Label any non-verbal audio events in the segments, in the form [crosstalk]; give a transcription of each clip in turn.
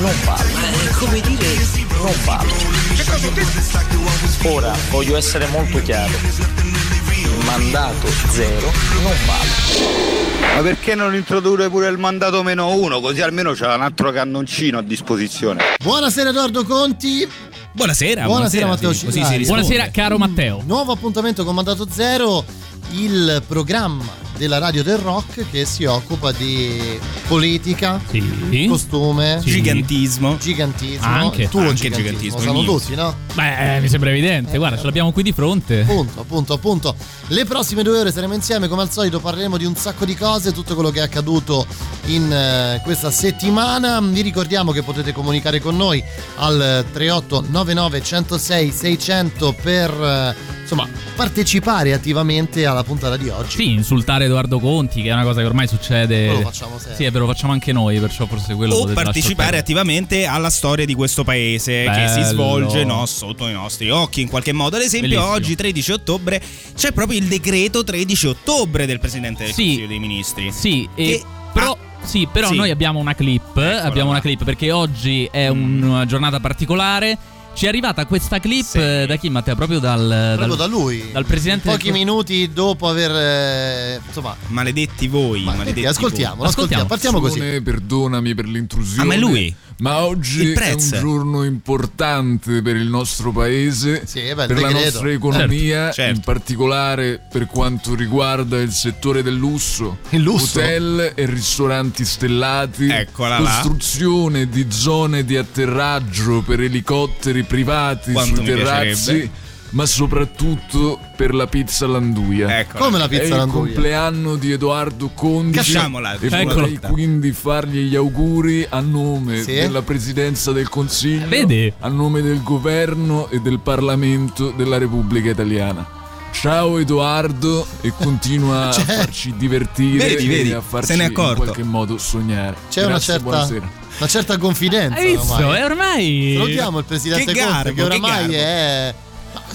Non vale. È come dire. Non vale. Ora voglio essere molto chiaro. Il mandato zero non vale. Ma perché non introdurre pure il mandato meno uno? Così almeno c'è un altro cannoncino a disposizione. Buonasera Edoardo Conti. Buonasera, Buonasera, Matteo sì, così si risponde. Buonasera caro Matteo. Nuovo appuntamento con Mandato Zero, il programma della radio del rock che si occupa di politica, Sì. costume, Gigantismo. gigantismo. Anche, tuo anche gigantismo, gigantismo, mio. tutti, no? Beh, eh, mi sembra evidente. Guarda, ce l'abbiamo qui di fronte. Appunto, appunto, appunto. Le prossime due ore saremo insieme, come al solito parleremo di un sacco di cose, tutto quello che è accaduto in eh, questa settimana. Vi ricordiamo che potete comunicare con noi al 38 99 106 600 per eh, insomma partecipare attivamente alla puntata di oggi. Sì, insultare Edoardo Conti, che è una cosa che ormai succede. Lo facciamo sempre. Sì, è vero, lo facciamo anche noi, perciò forse quello O partecipare attivamente alla storia di questo paese che si Bello. svolge no, sotto i nostri occhi in qualche modo. Ad esempio, Bellissimo. oggi 13 ottobre c'è proprio il decreto 13 ottobre del Presidente del Sì. Consiglio dei Ministri. Sì, e però, ah, sì, però sì. noi abbiamo una clip. abbiamo una clip perché oggi è una giornata particolare. Ci è arrivata questa clip Sì. eh, da chi, Matteo? Proprio dal, Proprio dal- da lui. dal presidente Pochi del- minuti dopo aver eh, insomma Maledetti voi, ma maledetti perché? ascoltiamo, voi. ascoltiamo, Ascoltiamo. partiamo così. Perdonami per l'intrusione. Ah, ma è lui? Ma oggi è un giorno importante per il nostro paese, Sì, beh, per la decreto. nostra economia, Certo, certo. in particolare per quanto riguarda il settore del lusso, Il lusso? hotel e ristoranti stellati, Eccola là. costruzione di zone di atterraggio per elicotteri privati Quanto sui terrazzi, piacerebbe. Ma soprattutto per la pizza Landuia. Ecco. Come la È pizza il Landuia? compleanno di Edoardo Conti Cacciamola, e eccola. vorrei quindi fargli gli auguri a nome Sì. della Presidenza del Consiglio, Vedi? a nome del Governo e del Parlamento della Repubblica Italiana. Ciao Edoardo e continua [laughs] Cioè- a farci divertire Vedi, vedi, e a farci in qualche modo sognare. C'è una Grazie, certa, buonasera. una certa confidenza. Hai visto? ormai. E ormai. Salutiamo il presidente Che Conte garbo, che oramai che garbo. è.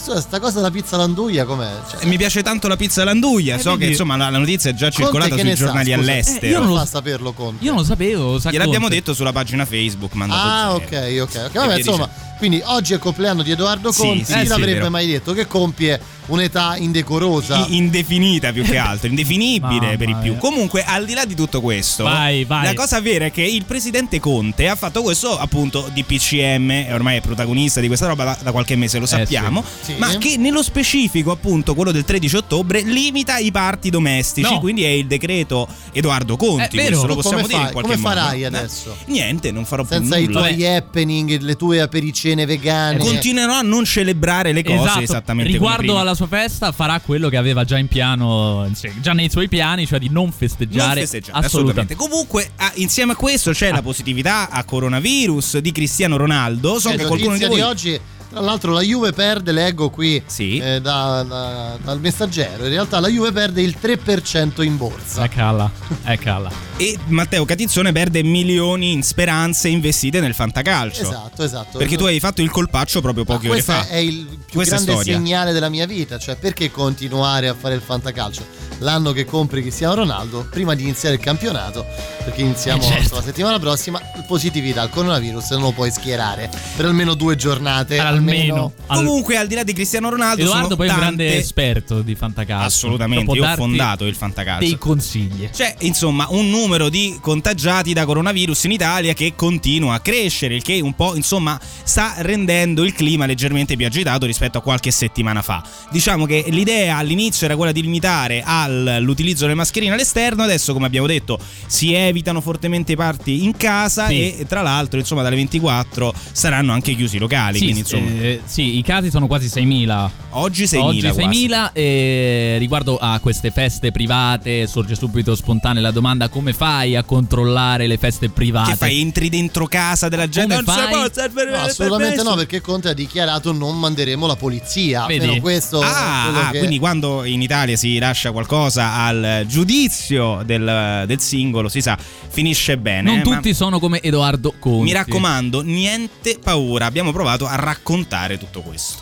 Scusa, sta cosa della pizza Landuia com'è? Cioè, Mi piace tanto la pizza Landuia. so che vedi? insomma la, la notizia è già Conte circolata che sui sa, giornali scusa? all'estero. Eh, io non lo saperlo Conte. Io non lo sapevo. sa Gliel'abbiamo Conte. detto sulla pagina Facebook. Ah, zero. ok, ok. ok. E Vabbè, insomma, quindi oggi è il compleanno di Edoardo Conti. sì, Chi sì, l'avrebbe vero. mai detto che compie un'età indecorosa? I- indefinita più che altro, indefinibile per i più. Comunque, al di là di tutto questo, Vai, vai. la cosa vera è che il presidente Conte ha fatto questo appunto di PCM, e ormai è protagonista di questa roba da, da qualche mese, lo sappiamo, sì. Sì. ma che nello specifico, appunto, quello del 13 ottobre, limita i parti domestici, No. quindi è il decreto Edoardo Conti, vero. questo lo Come possiamo dire fai- in qualche come modo. farai Eh, adesso? Niente, non farò Senza più i nulla. tuoi happening, le tue apericene vegane. Continuerò a non celebrare le cose Esatto, esattamente come riguardo prima. Alla sua festa farà quello che aveva già in piano, già nei suoi piani, cioè di non festeggiare, Non festeggiare, assolutamente. Comunque, ah, insieme a questo c'è la positività a coronavirus di Cristiano Ronaldo. So Eh, che qualcuno di voi. oggi. Tra l'altro la Juve perde, leggo qui Sì. eh, da- da- dal messaggero, in realtà la Juve perde il 3% in borsa. Eh calla, eh calla. E Matteo Catizzone perde milioni in speranze investite nel fantacalcio. Esatto, esatto. Perché tu hai fatto il colpaccio proprio poche ore questo fa. è il più Questa è grande storia. segnale della mia vita, cioè perché continuare a fare il fantacalcio? L'anno che compri Cristiano Ronaldo, prima di iniziare il campionato, perché iniziamo Eh, certo. la settimana prossima, positività al coronavirus non lo puoi schierare per almeno due giornate. Almeno. Al- Comunque, al di là di Cristiano Ronaldo, Edoardo sono poi è un tante... grande esperto di fantacalcio. Assolutamente, Può io ho fondato il fantacalcio. Dei consigli. C'è insomma un numero di contagiati da coronavirus in Italia che continua a crescere, il che un po' insomma sta rendendo il clima leggermente più agitato rispetto a qualche settimana fa. Diciamo che l'idea all'inizio era quella di limitare all'utilizzo delle mascherine all'esterno, adesso come abbiamo detto si evitano fortemente i parti in casa Sì. e tra l'altro insomma dalle 24 saranno anche chiusi i locali, Sì, quindi insomma Eh, sì, i casi sono quasi 6.000. Oggi 6.000 Oggi quasi. 6.000 e riguardo a queste feste private sorge subito spontanea la domanda come fai a controllare le feste private? Che fai? Entri dentro casa della gente? Come non si fai? può servere No, assolutamente permesso. no, perché Conte ha dichiarato non manderemo la polizia. Vedi? Almeno questo Ah, ah, che- quindi quando in Italia si lascia qualcosa al giudizio del, del singolo, si sa, finisce bene. Non tutti sono come Edoardo Conti. Mi raccomando, niente paura. Abbiamo provato a raccontare tutto questo.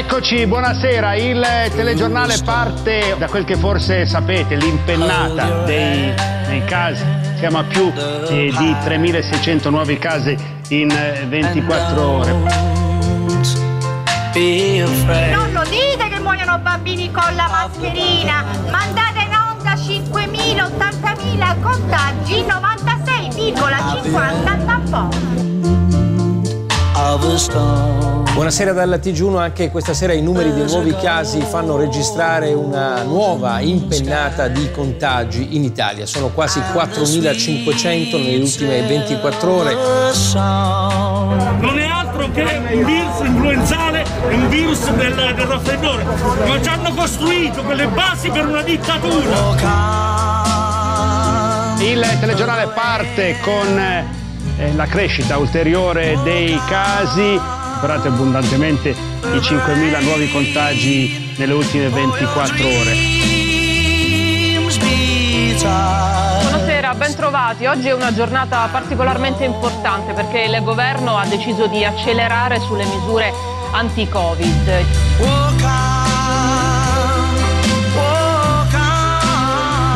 Eccoci, buonasera. Il telegiornale parte da quel che forse sapete, l'impennata dei, dei casi. Siamo a più eh, di 3.600 nuovi casi in eh, 24 ore. Non lo dite che muoiono bambini con la mascherina! Mandate in onda 5.000, 80.000 contagi, 96,50 tamponi! Buonasera dalla TG1, anche questa sera i numeri dei nuovi casi fanno registrare una nuova impennata di contagi in Italia. Sono quasi 4.500 nelle ultime 24 ore. Altro che un virus influenzale e un virus del, del raffreddore. Ma ci hanno costruito quelle basi per una dittatura. Il telegiornale parte con eh, la crescita ulteriore dei casi, superate abbondantemente i 5.000 nuovi contagi nelle ultime 24 ore. Buonasera, bentrovati. Oggi è una giornata particolarmente importante perché il governo ha deciso di accelerare sulle misure anti-Covid.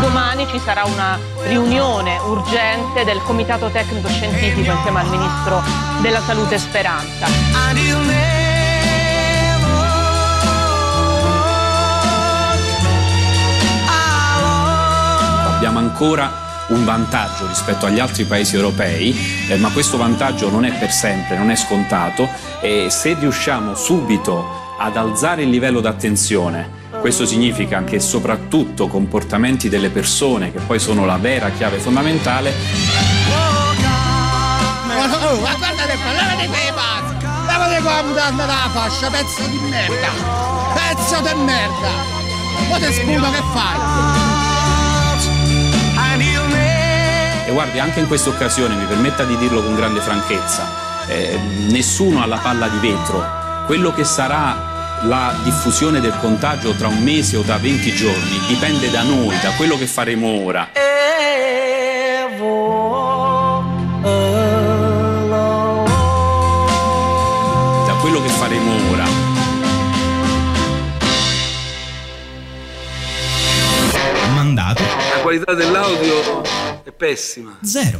Domani ci sarà una riunione urgente del Comitato Tecnico Scientifico insieme al Ministro della Salute Speranza. Abbiamo ancora un vantaggio rispetto agli altri paesi europei, eh, ma questo vantaggio non è per sempre, non è scontato e se riusciamo subito ad alzare il livello d'attenzione, questo significa che soprattutto comportamenti delle persone, che poi sono la vera chiave fondamentale, Ma, oh, ma guardate qua, levate quei pazzi! Levate qua la mutanda dalla fascia, pezzo di merda! Pezzo di merda! Poi te sputo che fai? Guardi, anche in questa occasione, mi permetta di dirlo con grande franchezza, eh, nessuno ha la palla di vetro. Quello che sarà la diffusione del contagio tra un mese o tra 20 giorni dipende da noi, da quello che faremo ora. Da quello che faremo ora. Mandato La qualità dell'audio è pessima. Zero.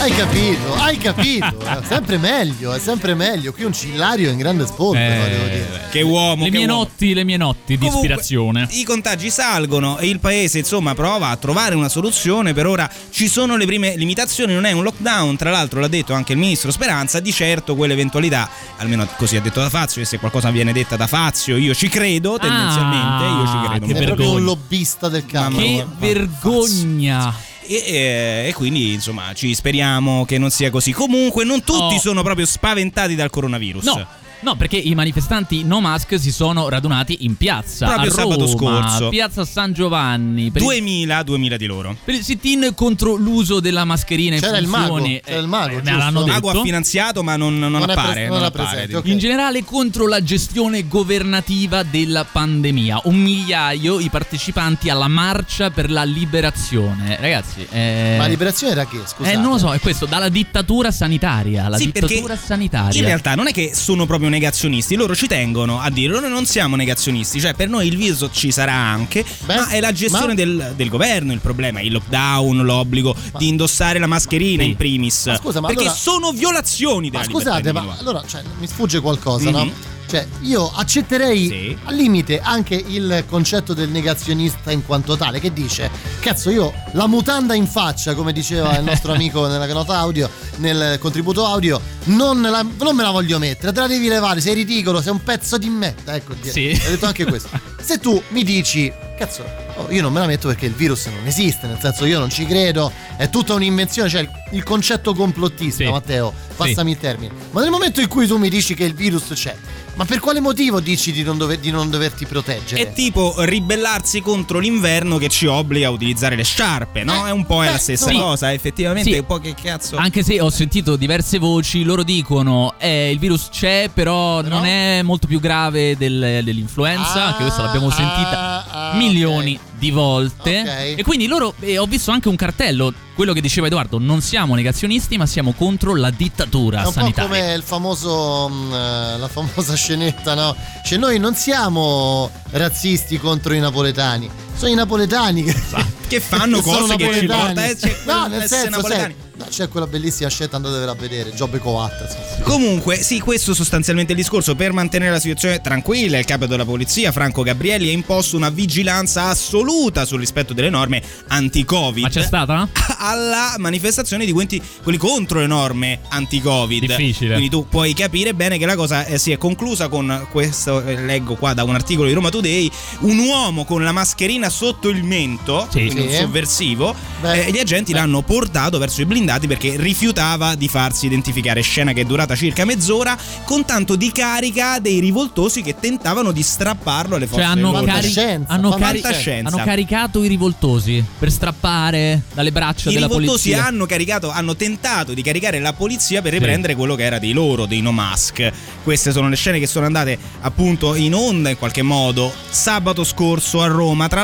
Hai capito, hai capito. [laughs] È sempre meglio, è sempre meglio. Qui un cillario in grande spolvero, Eh, devo dire. Che uomo, Le che mie uomo. notti, le mie notti di Comunque, ispirazione. I contagi salgono e il paese insomma prova a trovare una soluzione. Per ora ci sono le prime limitazioni, non è un lockdown. Tra l'altro l'ha detto anche il ministro Speranza. Di certo quell'eventualità, almeno così ha detto da Fazio, e se qualcosa viene detta da Fazio io ci credo tendenzialmente. io ci credo. che vergogna. un lobbista del campo. Che vergogna. E, e- e quindi insomma ci speriamo che non sia così. Comunque non tutti Oh. sono proprio spaventati dal coronavirus. No. No, perché i manifestanti no mask si sono radunati in piazza Proprio a sabato Roma, scorso. Piazza San Giovanni per il, 2000, 2000 di loro. per il sit-in contro l'uso della mascherina in C'era il mago, funzione. c'era il mago, Eh, giusto? Il mago ha finanziato ma non, non Non appare. pres- non appare. presente, ok. In generale contro la gestione governativa della pandemia. Un migliaio i partecipanti alla marcia per la liberazione. Ragazzi, eh, Ma liberazione da che? Scusate. eh, non lo so, è questo, dalla dittatura sanitaria. La Sì, dittatura sanitaria. In realtà non è che sono proprio negazionisti, loro ci tengono a dire noi non siamo negazionisti, cioè per noi il virus ci sarà anche, ma è la gestione ma- del, del governo il problema, il lockdown, l'obbligo di indossare la mascherina in primis. Ma scusa, ma perché allora- sono violazioni Ma della libertà scusate, ma allora cioè, mi sfugge qualcosa, Mhm. no? Cioè, io accetterei al limite anche il concetto del negazionista in quanto tale, che dice: Cazzo, io la mutanda in faccia, come diceva il nostro [laughs] amico nella nota audio, nel contributo audio, non, la- non me la voglio mettere, te la devi levare, sei ridicolo, sei un pezzo di merda. Ecco, Sì. ho detto anche questo. [laughs] Se tu mi dici, cazzo, io non me la metto perché il virus non esiste, nel senso io non ci credo, è tutta un'invenzione, cioè il, il concetto complottista, Sì. Matteo, passami il termine. Ma nel momento in cui tu mi dici che il virus c'è, ma per quale motivo dici di non, dover- di non doverti proteggere? È tipo ribellarsi contro l'inverno che ci obbliga a utilizzare le sciarpe, no? È un po' è la stessa sì. cosa, effettivamente. Sì. Un po' che cazzo. Anche se ho sentito diverse voci, loro dicono eh, il virus c'è, però, non è molto più grave del- dell'influenza, che questa l'abbiamo sentita ah, milioni di volte. Ok. E quindi loro, eh, ho visto anche un cartello, quello che diceva Edoardo, non siamo negazionisti, ma siamo contro la dittatura È un po' sanitaria. come il famoso, mh, eh, la famosa [laughs] scenetta, no? Cioè, noi non siamo razzisti contro i napoletani, sono i napoletani che, che fanno [laughs] sono cose che ci napoletani. porta a essere- No, nel essere senso, napoletani. C'è quella bellissima scelta, andatevela a vedere, Giobbe Coatta. insomma. Comunque, sì, questo è sostanzialmente il discorso. Per mantenere la situazione tranquilla, il capo della polizia, Franco Gabrielli, ha imposto una vigilanza assoluta sul rispetto delle norme anti-Covid. Ma c'è stata? [laughs] Alla manifestazione di quelli, quelli contro le norme anti-Covid. Difficile. Quindi tu puoi capire bene che la cosa eh, si è conclusa con questo, eh, leggo qua da un articolo di Roma Today, un uomo con la mascherina sotto il mento, quindi un Sì. sovversivo, Beh. eh, gli agenti l'hanno portato verso i blindati perché rifiutava di farsi identificare. Scena che è durata circa mezz'ora, con tanto di carica dei rivoltosi che tentavano di strapparlo alle Cioè forze hanno, dell'ordine. cari- hanno, cari- hanno caricato i rivoltosi per strappare dalle braccia I della rivoltosi polizia. hanno caricato, hanno tentato di caricare la polizia per riprendere quello che era dei loro, dei no mask. Queste sono le scene che sono andate appunto in onda in qualche modo. Sabato scorso a Roma, tra,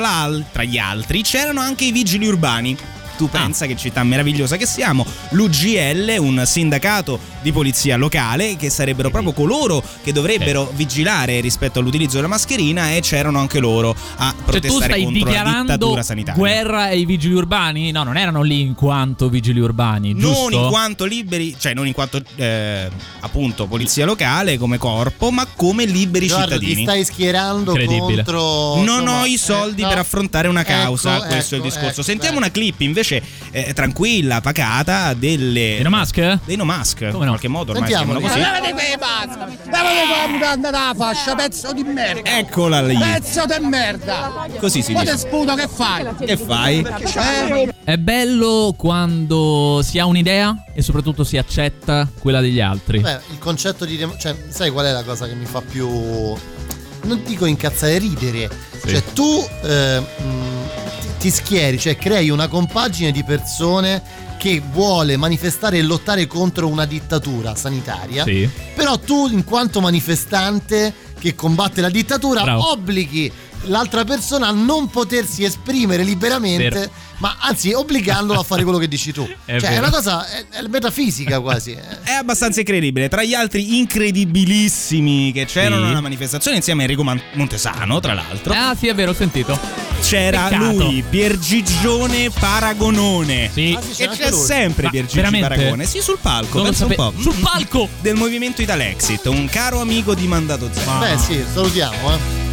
tra gli altri, c'erano anche i vigili urbani. Tu Ah. pensa che città meravigliosa che siamo, l'UGL, un sindacato di polizia locale, che sarebbero proprio coloro che dovrebbero vigilare rispetto all'utilizzo della mascherina e c'erano anche loro a Cioè protestare stai contro la dittatura sanitaria. guerra ai vigili urbani? No, non erano lì in quanto vigili urbani, non giusto? in quanto liberi, cioè non in quanto eh, appunto polizia locale come corpo, ma come liberi ti cittadini. stai schierando contro... Non ho i soldi eh, no. per affrontare una causa, Ecco, questo è il ecco, discorso. ecco, Sentiamo ecco. una clip invece eh, tranquilla, pacata delle Dei no mask? Dei no mask, Come no? Qualche modo ormai Sentiamo, così. Levate quei basta! Levate qua mutanda da fascia, pezzo di merda! Eccola lì. Pezzo di merda! Così si te dice. sputo che fai? Che fai? Eh? È bello quando si ha un'idea e soprattutto si accetta quella degli altri. Beh, il concetto di... dem- Cioè, sai qual è la cosa che mi fa più... Non dico incazzare, ridere. Cioè, tu eh, mh, ti, ti schieri, cioè crei una compagine di persone che vuole manifestare e lottare contro una dittatura sanitaria. Sì. Però tu, in quanto manifestante che combatte la dittatura, Bravo. obblighi l'altra persona a non potersi esprimere liberamente, Vero. Ma anzi obbligandolo a fare quello che dici tu. [laughs] È cioè, è vero. una cosa è, è metafisica quasi. eh. È abbastanza incredibile. Tra gli altri incredibilissimi che c'erano Sì. alla manifestazione insieme a Enrico Man- Montesano, tra l'altro. Ah, sì, è vero, ho sentito. c'era Peccato. lui, Piergigione Paragonone. Sì. Ah, sì, E c'è lui. sempre Ma Piergigi veramente? Paragone. Sì, sul palco. Non pensa un sape- po'. Sul palco! Del movimento Italexit, un caro amico di Mandato Zero. Beh, sì, salutiamo, eh.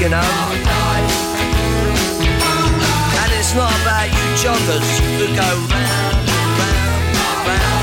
you know. And it's not about you joggers who go round, round, round.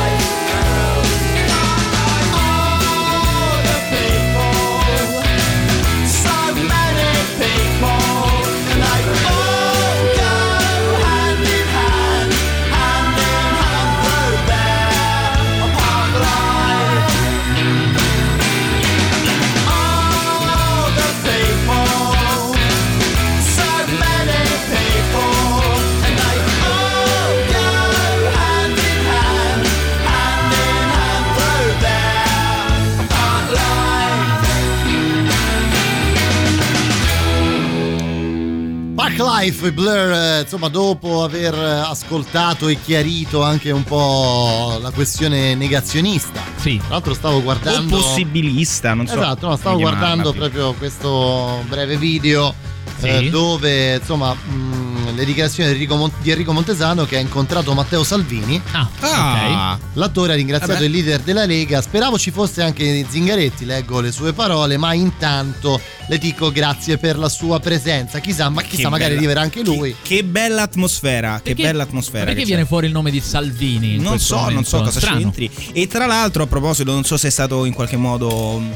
Life, Blur, eh, insomma, dopo aver eh, ascoltato e chiarito anche un po' la questione negazionista. Sì. Tra l'altro stavo guardando. O possibilista, non so. Esatto, no, stavo guardando proprio questo breve video eh, Sì. dove insomma mh, le dichiarazioni di Enrico, Mon- di Enrico Montesano che ha incontrato Matteo Salvini. Ah, Ah. L'attore ha ringraziato Vabbè. il leader della Lega. Speravo ci fosse anche Zingaretti, leggo le sue parole, ma intanto le dico grazie per la sua presenza. Chissà, ma chissà Che magari bella- arriverà anche lui. Che bella atmosfera, che Perché- bella atmosfera. Perché che viene c'è. fuori il nome di Salvini? in Non so, non so momento? cosa Strano. c'entri. E tra l'altro, a proposito, non so se è stato in qualche modo mh,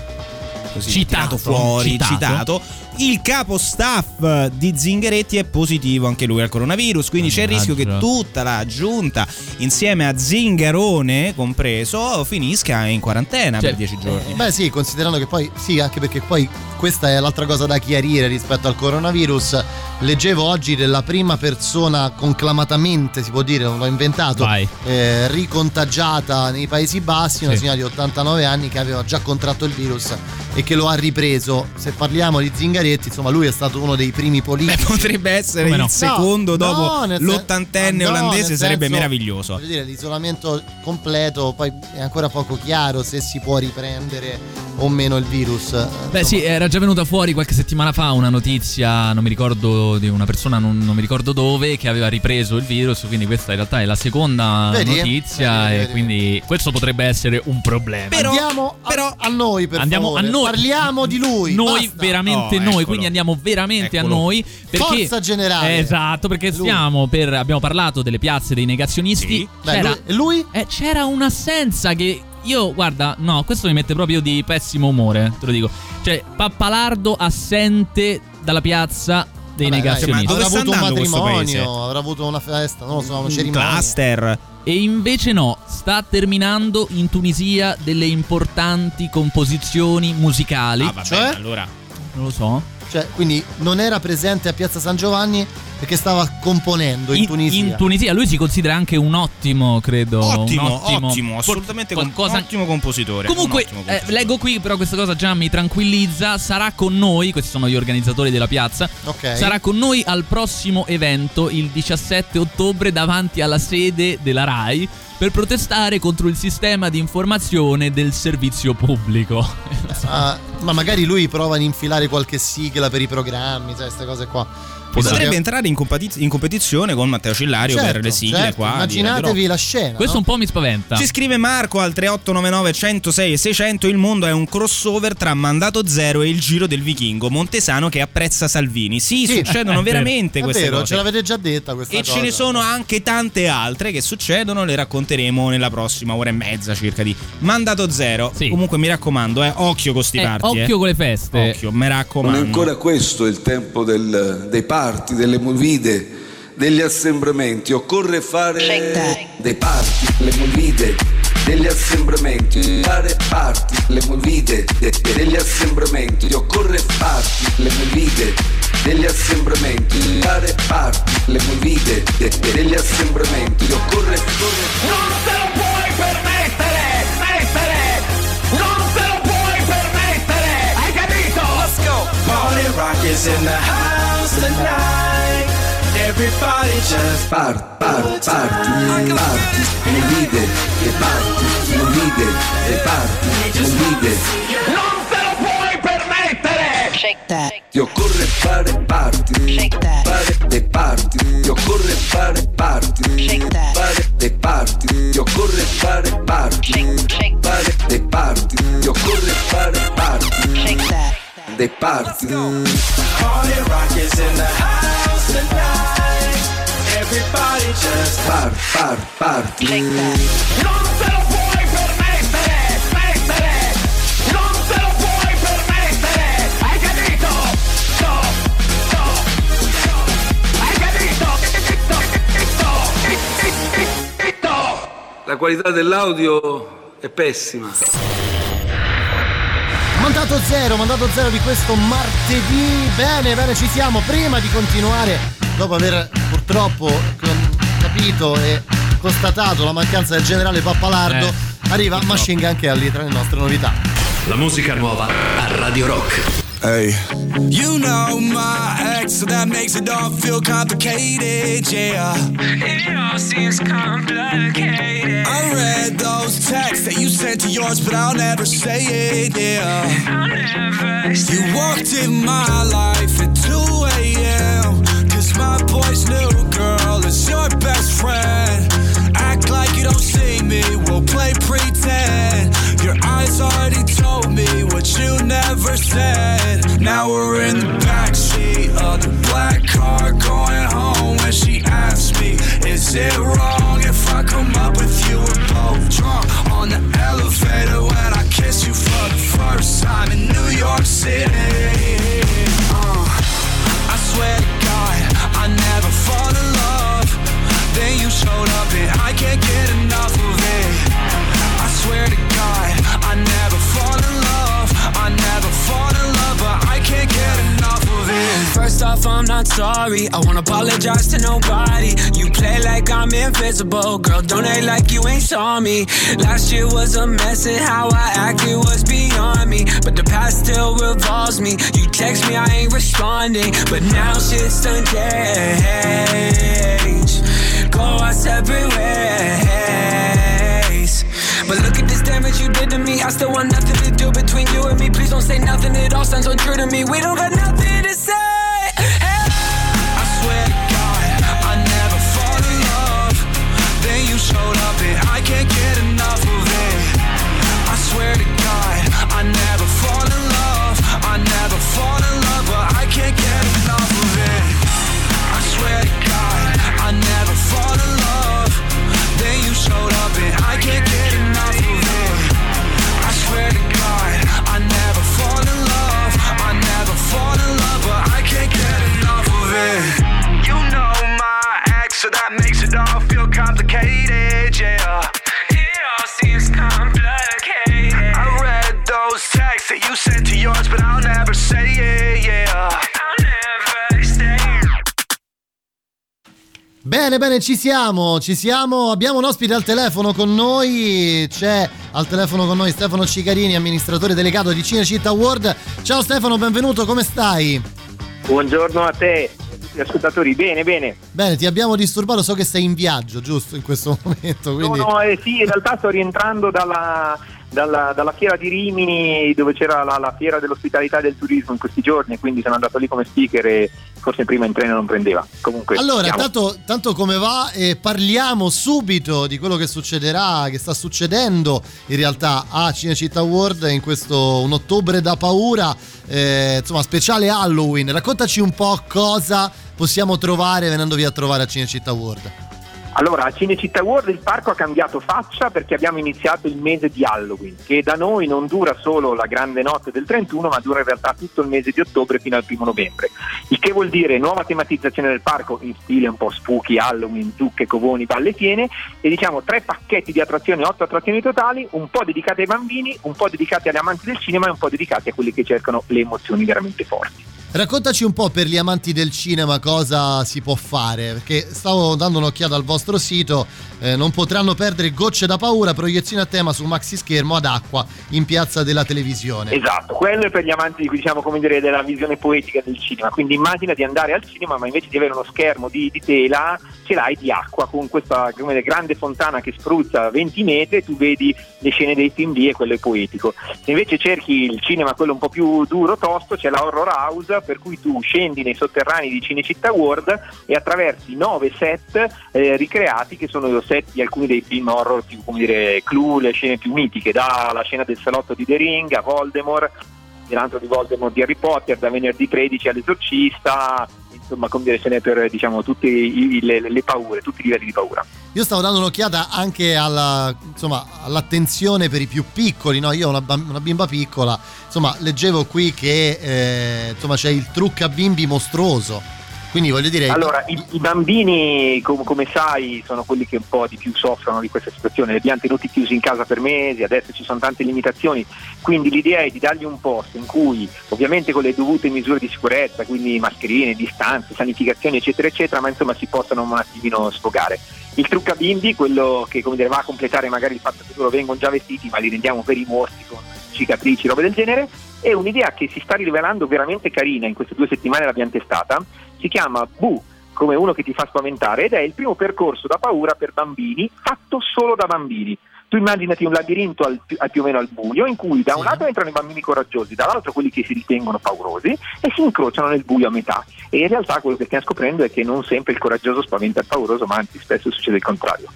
così, Citato, fuori, citato. citato. Il capo staff di Zingaretti è positivo anche lui al coronavirus, quindi c'è il rischio che tutta la giunta, insieme a Zingarone compreso, finisca in quarantena Cioè, per dieci giorni. Beh sì, considerando che poi, sì, anche perché poi questa è l'altra cosa da chiarire rispetto al coronavirus. Leggevo oggi della prima persona conclamatamente, si può dire, non l'ho inventato, eh, ricontagiata nei Paesi Bassi, una Sì. signora di 89 anni che aveva già contratto il virus e che lo ha ripreso. Se parliamo di Zingaretti, insomma, lui è stato uno dei primi politici. Potrebbe essere Come il no? secondo No, dopo no, l'ottantenne no, olandese, sarebbe senso, meraviglioso. Voglio dire, l'isolamento completo, poi è ancora poco chiaro se si può riprendere o meno il virus. Beh Insomma, sì, era già venuta fuori qualche settimana fa una notizia, non mi ricordo di una persona, non, non mi ricordo dove, che aveva ripreso il virus, quindi questa in realtà è la seconda Vedi? notizia Vedi, e vedi. quindi questo potrebbe essere un problema. Però- andiamo a, però- a noi per Andiamo favore. a noi. Parliamo di lui. Noi, basta. veramente Oh, noi, eccolo. quindi andiamo veramente Eccolo. a noi. Perché, Forza generale. Esatto, perché stiamo per. Abbiamo parlato delle piazze dei negazionisti. Sì. Beh, C'era, lui- e lui? eh, c'era un'assenza che. Io, guarda, no, questo mi mette proprio di pessimo umore, te lo dico. Cioè, Pappalardo assente dalla piazza dei Vabbè, dai, negazionisti. ma dove avrà avuto un matrimonio, avrà avuto una festa, non lo so, una cerimonia. Cluster. E invece no, sta terminando in Tunisia delle importanti composizioni musicali. Ah, vabbè, Cioè? allora. Non lo so. Cioè, quindi non era presente a Piazza San Giovanni perché stava componendo in, Tunisia. In Tunisia lui si considera anche un ottimo, credo. Ottimo, un ottimo, ottimo, assolutamente qualcosa ottimo compositore. Comunque, un ottimo eh, compositore. leggo qui, però questa cosa già mi tranquillizza. Sarà con noi, questi sono gli organizzatori della piazza. Ok. Sarà con noi al prossimo evento, il 17 ottobre, davanti alla sede della RAI. Per protestare contro il sistema di informazione del servizio pubblico. Ah, ma magari lui prova ad infilare qualche sigla per i programmi, sai, queste cose qua. Potrebbe entrare in, compati- in competizione con Matteo Cillario Certo, per le sigle certo, qua. Radio Immaginatevi la scena. Questo no? un po' mi spaventa. Ci scrive Marco al 3899 106 e 600 il mondo è un crossover tra Mandato Zero e il Giro del Vichingo Montesano che apprezza Salvini sì, Sì, succedono [laughs] veramente È queste vero, cose ce l'avete già detta questa e cosa. ce ne sono anche tante altre che succedono le racconteremo nella prossima ora e mezza circa di Mandato Zero Sì. comunque mi raccomando eh, occhio con sti Eh, party occhio eh. con le feste. occhio mi Non è raccomando ancora questo il tempo del- dei party, delle movide, degli assembramenti. Occorre fare dei party, le movide, degli assembramenti. Fare party, le movide, de- degli assembramenti. Occorre party, le movide, degli assembramenti. Fare party, le movide, de- degli assembramenti. Occorre, occorre Non te lo puoi permettere! Mettere! Non te lo puoi permettere! Hai capito? Let's go! Party rock is in the house tonight. Everybody just Part, part, party, party, movide, le party, movide, le party, movide. Non te lo puoi permettere! Shake that. Ti occorre fare party, Shake that. fare dei party, ti occorre fare party, Shake that. fare dei party, ti occorre fare party, Shake, shake, fare dei party, ti occorre fare party, shake that. Dei party. Party rock is in the house tonight. Everybody just Par, par, party. Non te lo puoi permettere, mettere. Non te lo puoi permettere. Hai capito? No, no, no. Hai capito? La qualità dell'audio è pessima. Mandato zero, mandato zero di questo martedì. Bene, bene, ci siamo. Prima di continuare, dopo aver purtroppo capito e constatato la mancanza del generale Pappalardo, Eh, arriva Machine Gun Kelly tra le nostre novità. La musica nuova a Radio Rock. Hey. You know my ex, so that makes it all feel complicated, yeah. It all seems complicated. I read those texts that you sent to yours, but I'll never say it, yeah. I'll never say You walked in my life at 2 a.m. Cause my boy's new girl is your best friend. Act like you don't see me, we'll play pretend. Your eyes already told me what you never said. Now we're in the backseat of the black car going home. When she asks me, Is it wrong if I come up with you? We're both drunk on the elevator when I kiss you for the first time in New York City. Uh, I swear to God, I never fall in love. Then you showed up and I can't get enough of it. I swear to God, off, I'm not sorry. I won't apologize to nobody. You play like I'm invisible. Girl, don't act like you ain't saw me. Last year was a mess, and how I acted was beyond me. But the past still revolves me. You text me, I ain't responding. But now shit's done changed. Go our separate ways. But look at this damage you did to me. I still want nothing to do between you and me. Please don't say nothing. It all sounds untrue to me. We don't got nothing can't get enough of Bene, bene, ci siamo, ci siamo. Abbiamo un ospite al telefono con noi. C'è al telefono con noi Stefano Cicarini, amministratore delegato di Cinecittà World. Ciao Stefano, benvenuto, come stai? Buongiorno a te, ascoltatori, bene, bene. Bene, ti abbiamo disturbato, so che sei in viaggio, giusto, in questo [laughs] momento. Quindi... No, no, eh, sì, in realtà sto rientrando dalla, dalla- dalla fiera di Rimini dove c'era la, la fiera dell'ospitalità e del turismo in questi giorni, quindi sono andato lì come speaker e forse prima in treno non prendeva. Comunque, Allora, tanto, tanto come va, eh, parliamo subito di quello che succederà, che sta succedendo in realtà a Cinecittà World in questo un ottobre da paura, eh, insomma, speciale Halloween. Raccontaci un po' cosa possiamo trovare venendovi a trovare a Cinecittà World. Allora, a Cinecittà World il parco ha cambiato faccia perché abbiamo iniziato il mese di Halloween, che da noi non dura solo la grande notte del 31, ma dura in realtà tutto il mese di ottobre fino al primo novembre. Il che vuol dire nuova tematizzazione del parco in stile un po' spooky, Halloween, zucche, covoni, balle piene e diciamo tre pacchetti di attrazioni, otto attrazioni totali, un po' dedicati ai bambini, un po' dedicati agli amanti del cinema e un po' dedicati a quelli che cercano le emozioni veramente forti. Raccontaci un po' per gli amanti del cinema cosa si può fare, perché stavo dando un'occhiata al vostro sito, eh, non potranno perdere Gocce da paura, proiezione a tema su maxi schermo ad acqua in piazza della televisione. Esatto, quello è per gli amanti diciamo, come dire, della visione poetica del cinema. Quindi immagina di andare al cinema, ma invece di avere uno schermo di, di tela, ce l'hai di acqua con questa dire, grande fontana che spruzza 20 metri tu vedi le scene dei film lì e quello è poetico. Se invece cerchi il cinema, quello un po' più duro, tosto, c'è la Horror House, per cui tu scendi nei sotterranei di Cinecittà World e attraversi nove set eh, ricreati che sono i set di alcuni dei film horror più come dire clou, le scene più mitiche, dalla scena del salotto di The Ring a Voldemort dell'antro di Voldemort di Harry Potter, da venerdì 13 all'esorcista, insomma come dire ce n'è per diciamo tutte le, le paure, tutti i livelli di paura. Io stavo dando un'occhiata anche alla, insomma, all'attenzione per i più piccoli, no? Io ho una, una bimba piccola, insomma, leggevo qui che eh, insomma, c'è il trucca bimbi mostruoso. Quindi voglio dire, Allora, i, i bambini, com- come sai, sono quelli che un po' di più soffrono di questa situazione. Li abbiamo tenuti chiusi in casa per mesi, adesso ci sono tante limitazioni. Quindi l'idea è di dargli un posto in cui, ovviamente con le dovute misure di sicurezza, quindi mascherine, distanze, sanificazioni, eccetera, eccetera, ma insomma si possano un attimino sfogare. Il trucca bimbi, quello che come dire, va a completare magari il fatto che loro vengono già vestiti, ma li rendiamo per i mostri con cicatrici, robe del genere, è un'idea che si sta rivelando veramente carina, in queste due settimane l'abbiamo testata, si chiama Bu, come uno che ti fa spaventare, ed è il primo percorso da paura per bambini fatto solo da bambini. Tu immaginati un labirinto al, al più o meno al buio in cui da un lato entrano i bambini coraggiosi, dall'altro quelli che si ritengono paurosi e si incrociano nel buio a metà. E in realtà quello che stiamo scoprendo è che non sempre il coraggioso spaventa il pauroso, ma anzi spesso succede il contrario.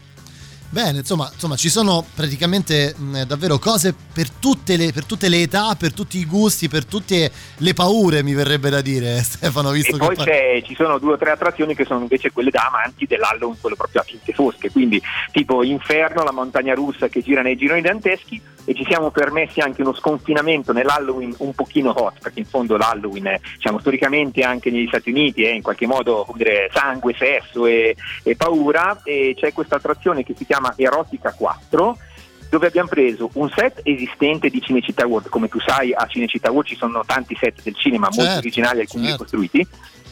Bene, insomma, insomma, ci sono praticamente mh, davvero cose per tutte, le, per tutte le età, per tutti i gusti, per tutte le paure, mi verrebbe da dire, [laughs] Stefano, visto E che poi par- c'è- ci sono due o tre attrazioni che sono invece quelle da amanti dell'Halloween, quello proprio a tinte fosche, quindi tipo Inferno, la montagna russa che gira nei gironi danteschi e ci siamo permessi anche uno sconfinamento nell'Halloween un pochino hot, perché in fondo l'Halloween è diciamo, storicamente anche negli Stati Uniti è in qualche modo dire, sangue, sesso e, e paura e c'è questa attrazione che si chiama Erotica 4 dove abbiamo preso un set esistente di Cinecittà World, come tu sai a Cinecittà World ci sono tanti set del cinema molto Certo, originali, alcuni certo. ricostruiti.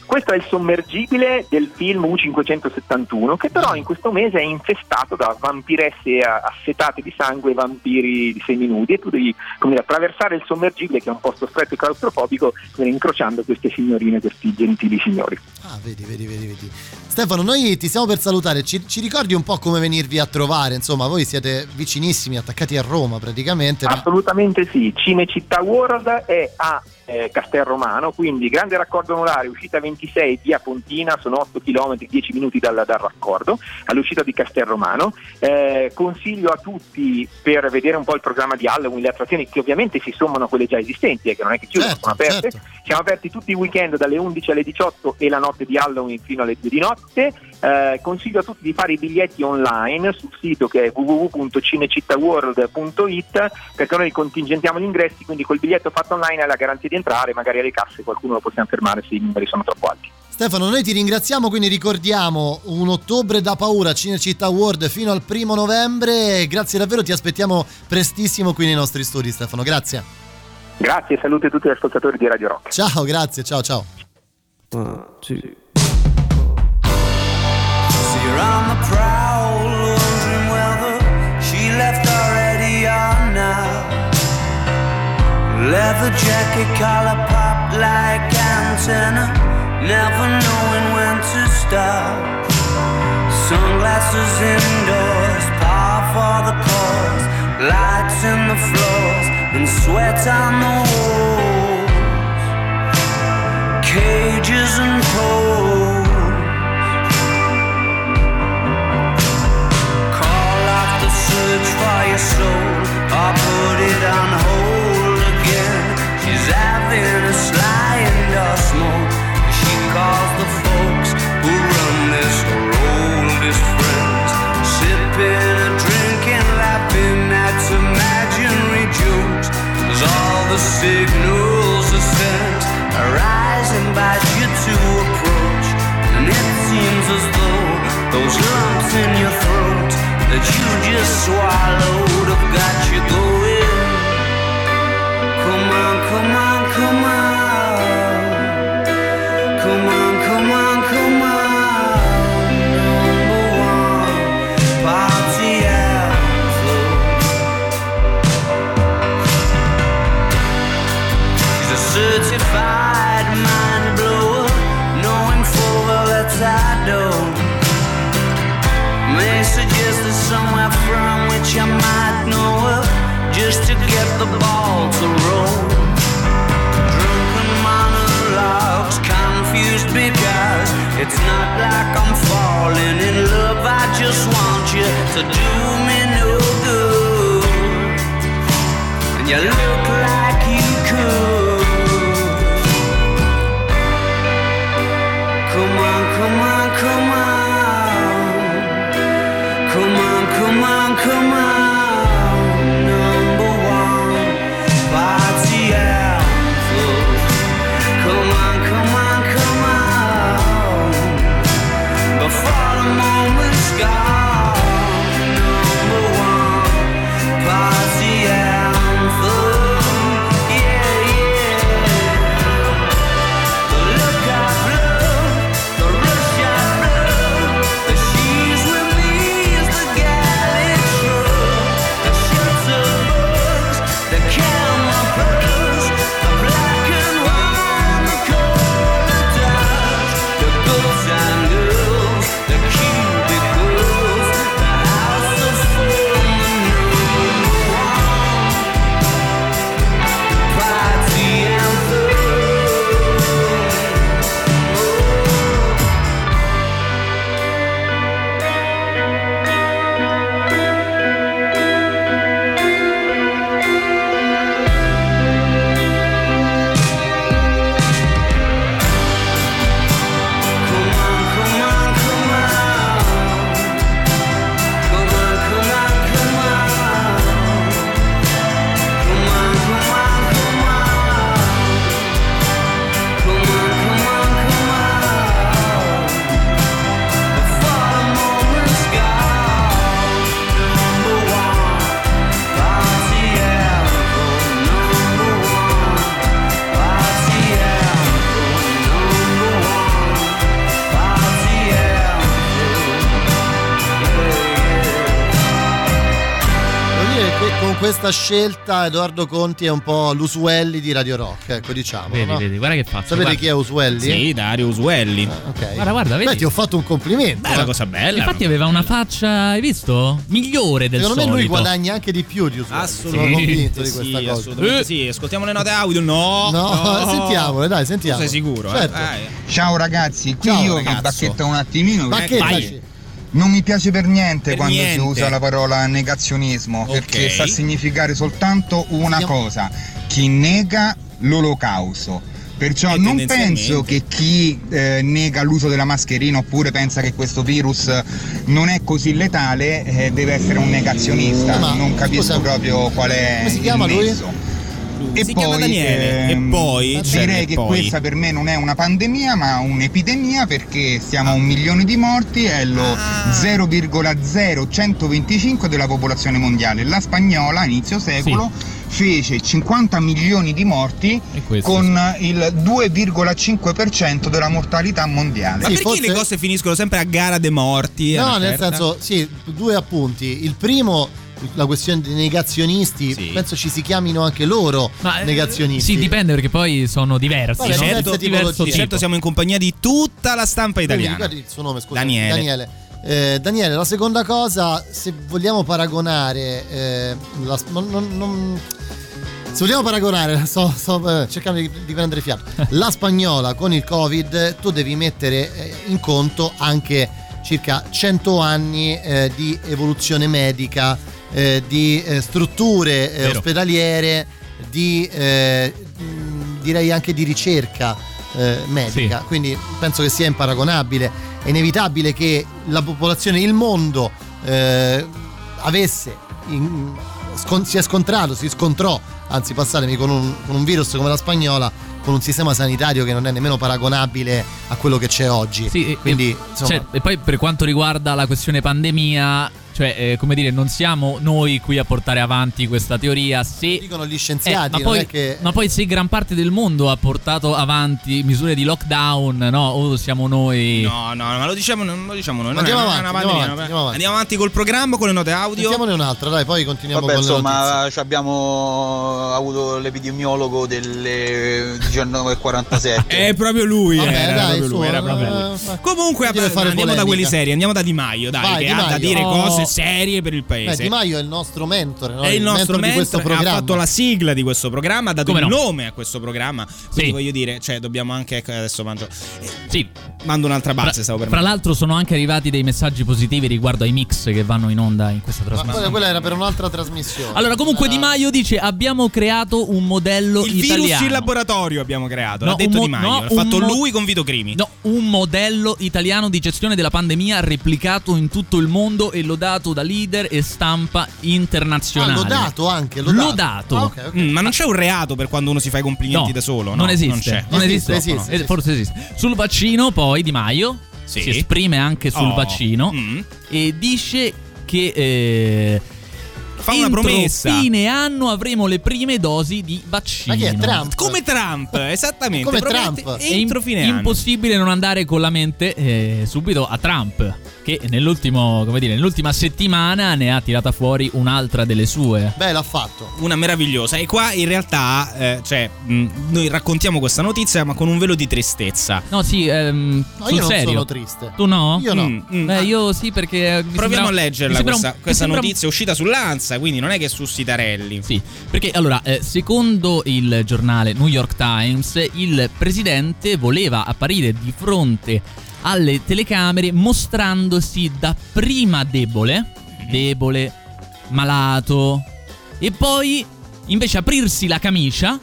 Questo è il sommergibile del film U571 che però in questo mese è infestato da vampiresse assetate di sangue e vampiri seminudi e tu devi come dire, attraversare il sommergibile che è un posto stretto e claustrofobico incrociando queste signorine, questi gentili signori. Ah, vedi, vedi, vedi, vedi. Stefano, noi ti stiamo per salutare, ci, ci ricordi un po' come venirvi a trovare? Insomma, voi siete vicinissimi, attaccati a Roma praticamente. ma- Assolutamente sì, Cinecittà World è a eh, Castelromano, quindi grande raccordo anulare, uscita 26 via Pontina, sono 8 km, 10 minuti dal, dal raccordo, all'uscita di Castelromano. Eh, consiglio a tutti per vedere un po' il programma di Halloween, le attrazioni che ovviamente si sommano a quelle già esistenti, eh, che non è che chiudono, Certo, sono aperte. certo. Siamo aperti tutti i weekend dalle 11 alle 18 e la notte di Halloween fino alle 2 di notte. Eh, consiglio a tutti di fare i biglietti online sul sito che è www.cinecittaworld.it perché noi contingentiamo gli ingressi, quindi col biglietto fatto online hai la garanzia di entrare, magari alle casse qualcuno lo possiamo fermare se i numeri sono troppo alti. Stefano, noi ti ringraziamo, quindi ricordiamo un ottobre da paura Cinecittà World fino al primo novembre. Grazie davvero, ti aspettiamo prestissimo qui nei nostri studi, Stefano. Grazie. Grazie, salute a tutti gli ascoltatori di Radio Rock. Ciao, grazie, ciao, ciao. So you're Leather jacket, collar pop like antenna, never knowing when to stop. Sunglasses indoors, power for the cause, lights in the floors, and sweat on the walls. Cages and poles. For your put it on hold again. She's sly indoor smoke. She calls the folks who run this friends. Sipping a drink laughing at imaginary all the signals are sent. Arise invite you to approach. And it seems as though those lumps in your throat that you just swallowed have got So do questa scelta Edoardo Conti è un po' l'Usuelli di Radio Rock, ecco diciamo. Vedi, no? vedi, guarda che faccio. Sapete guarda. chi è Usuelli? Sì, Dario Usuelli. ok. Guarda, guarda, vedi. Beh, ti ho fatto un complimento. Beh, è una eh. cosa bella. Infatti aveva una faccia, hai visto? Migliore del Secondo me lui solito. guadagna anche di più di Usuelli. Sono Assolutamente convinto di sì, questa cosa. assolutamente sì. Ascoltiamo le note audio. No, No, [laughs] sentiamole, dai, sentiamo. Tu sei sicuro? eh? Certo. Dai. Ciao ragazzi, qui Ciao, io ragazzo. vi bacchetto un attimino Bacchettaci. Non mi piace per niente Per quando niente. si usa la parola negazionismo, perché sta a significare soltanto una cosa, chi nega l'olocausto. Perciò non penso che chi eh, nega l'uso della mascherina oppure pensa che questo virus non è così letale eh, deve essere un negazionista. Ma, non capisco scusa, proprio qual è come si il chiama lui? Nesso. Si chiama Daniele. ehm, E poi, cioè, direi e che poi. questa per me non è una pandemia ma un'epidemia perché siamo a un milione di morti è lo Ah. 0,0125 della popolazione mondiale la spagnola a inizio secolo fece 50 milioni di morti con il 2,5% della mortalità mondiale Ma perché le cose finiscono sempre a gara dei morti? No, nel certa? senso, sì, due appunti. Il primo, la questione dei negazionisti, penso ci si chiamino anche loro Ma, eh, negazionisti. Sì, dipende perché poi sono diversi. Vabbè, Certo, tipologie. di certo siamo in compagnia di tutta la stampa Quindi italiana. ricordi il suo nome, scusa. Daniele. Eh, Daniele, la seconda cosa, se vogliamo paragonare, eh, la- non- non- non- se vogliamo paragonare, [laughs] sto, sto, eh, cercando di, di prendere fiato, [laughs] la spagnola con il Covid, tu devi mettere eh, in conto anche circa 100 anni eh, di evoluzione medica, eh, di eh, strutture eh, ospedaliere, di eh, direi anche di ricerca eh, medica. Quindi penso che sia imparagonabile. È inevitabile che la popolazione, il mondo eh, avesse in- scon- si è scontrato, si scontrò, anzi passatemi, con un, con un virus come la spagnola, con un sistema sanitario che non è nemmeno paragonabile a quello che c'è oggi. Sì, Quindi, e- insomma, cioè, e poi per quanto riguarda la questione pandemia, cioè, eh, come dire, non siamo noi qui a portare avanti questa teoria. Se dicono gli Eh, scienziati, ma, non poi, che ma poi se gran parte del mondo ha portato avanti misure di lockdown, no? O siamo noi. No, no, ma lo diciamo, non lo diciamo noi. Andiamo avanti, andiamo avanti, andiamo avanti. Andiamo avanti col programma, con le note audio. Mettiamone un'altra, dai, poi continuiamo Vabbè, con insomma, abbiamo avuto l'epidemiologo delle 19.47. [laughs] È proprio lui, Vabbè, era, dai, proprio lui, era proprio eh, lui. fa- Comunque deve fare andiamo da polemica. quelli seri, andiamo da Di Maio, dai, Vai, che Di ha da Maio. dire Oh. Cose serie per il Beh, paese. Di Maio è il nostro mentore, no? è il nostro mentore di questo mentore, ha fatto la sigla di questo programma, ha dato Come il no? nome a questo programma. Quindi Sì. voglio dire, cioè, dobbiamo anche. ecco, Adesso mangio. Sì. Mando un'altra base, Fra, stavo per fra l'altro sono anche arrivati dei messaggi positivi riguardo ai mix che vanno in onda in questa Ma trasmissione. quella, quella era per un'altra trasmissione. Allora, comunque Di Maio dice abbiamo creato un modello Il italiano. virus in laboratorio abbiamo creato. No, l'ha detto mo- Di Maio. no, l'ha fatto mo- lui con Vito Crimi. No, un modello italiano di gestione della pandemia replicato in tutto il mondo e lodato lodato da leader e stampa internazionale. Ah, lodato anche, lodato. Lodato. Ah, ok, ok. Mm, ma non c'è un reato per quando uno si fa i complimenti No, da solo? No, non esiste. Non c'è. Non esiste. Esiste, no, esiste, eh, Forse esiste. Sul vaccino, poi Di Maio Sì. si esprime anche sul Oh. vaccino Mm. e dice che. eh, Fa una entro promessa. fine anno avremo le prime dosi di vaccino. Ma chi è Trump? Come Trump, esattamente. Come Promette Trump. È Entro fine anno. impossibile non andare con la mente eh, subito a Trump, che nell'ultimo, come dire, nell'ultima settimana ne ha tirata fuori un'altra delle sue. Beh, l'ha fatto. Una meravigliosa. E qua in realtà, eh, cioè, mh, noi raccontiamo questa notizia, ma con un velo di tristezza. No, sì, ehm, No, io non serio. sono triste. Tu no? Io no. Mm, mm. Beh, io sì, perché. mi Proviamo sembra- a leggerla sembra un- questa, questa sembra un- notizia è uscita sull'Ansa, quindi non è che su Sitarelli. Sì, perché allora, eh, secondo il giornale New York Times, il presidente voleva apparire di fronte alle telecamere mostrandosi dapprima debole, debole, malato, e poi invece aprirsi la camicia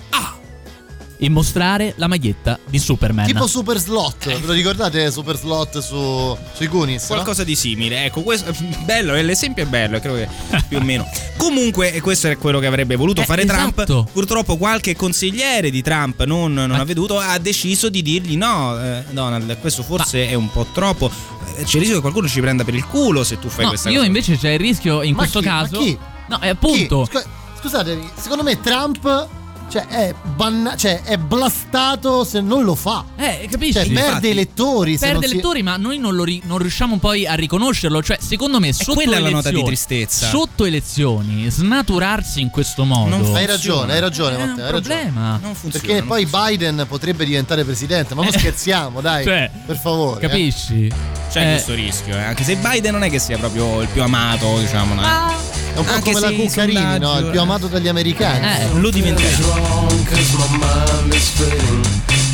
e mostrare la maglietta di Superman. Tipo Super Slot. Ve lo ricordate Super Slot su, sui Goonies? no? Qualcosa di simile, ecco, questo bello, eh, l'esempio è bello, credo che più o meno. [laughs] Comunque, e questo è quello che avrebbe voluto Eh, fare esatto. Trump. Purtroppo, qualche consigliere di Trump non, non ha veduto, ha deciso di dirgli: no, eh, Donald, questo forse è un po' troppo. Eh, C'è il rischio che qualcuno ci prenda per il culo se tu fai No, questa io cosa. invece c'è il rischio in Ma questo chi? Ma caso. chi? No, è appunto. Chi? Scu- Scusate, secondo me Trump cioè, è, banna- cioè, è blastato se non lo fa. Eh, capisci? Cioè, perde Infatti, elettori. se Perde non si- elettori, ma noi non, lo ri- non riusciamo poi a riconoscerlo. Cioè, secondo me, sotto quella la nota di elezioni- tristezza. Sotto elezioni, snaturarsi in questo modo. Non Hai ragione, hai ragione, È un Matteo. Hai ragione. problema. Non funziona. Perché non poi funziona. Biden potrebbe diventare presidente. Ma non scherziamo, dai. Cioè, per favore. eh. Capisci? C'è Eh, questo rischio, eh, anche se Biden non è che sia proprio il più amato, diciamo. no? È un po' Anche come la Cuccarini, no? Il più amato dagli americani. Eh, Non lo dimentichiamo. wrong cause my mind is fading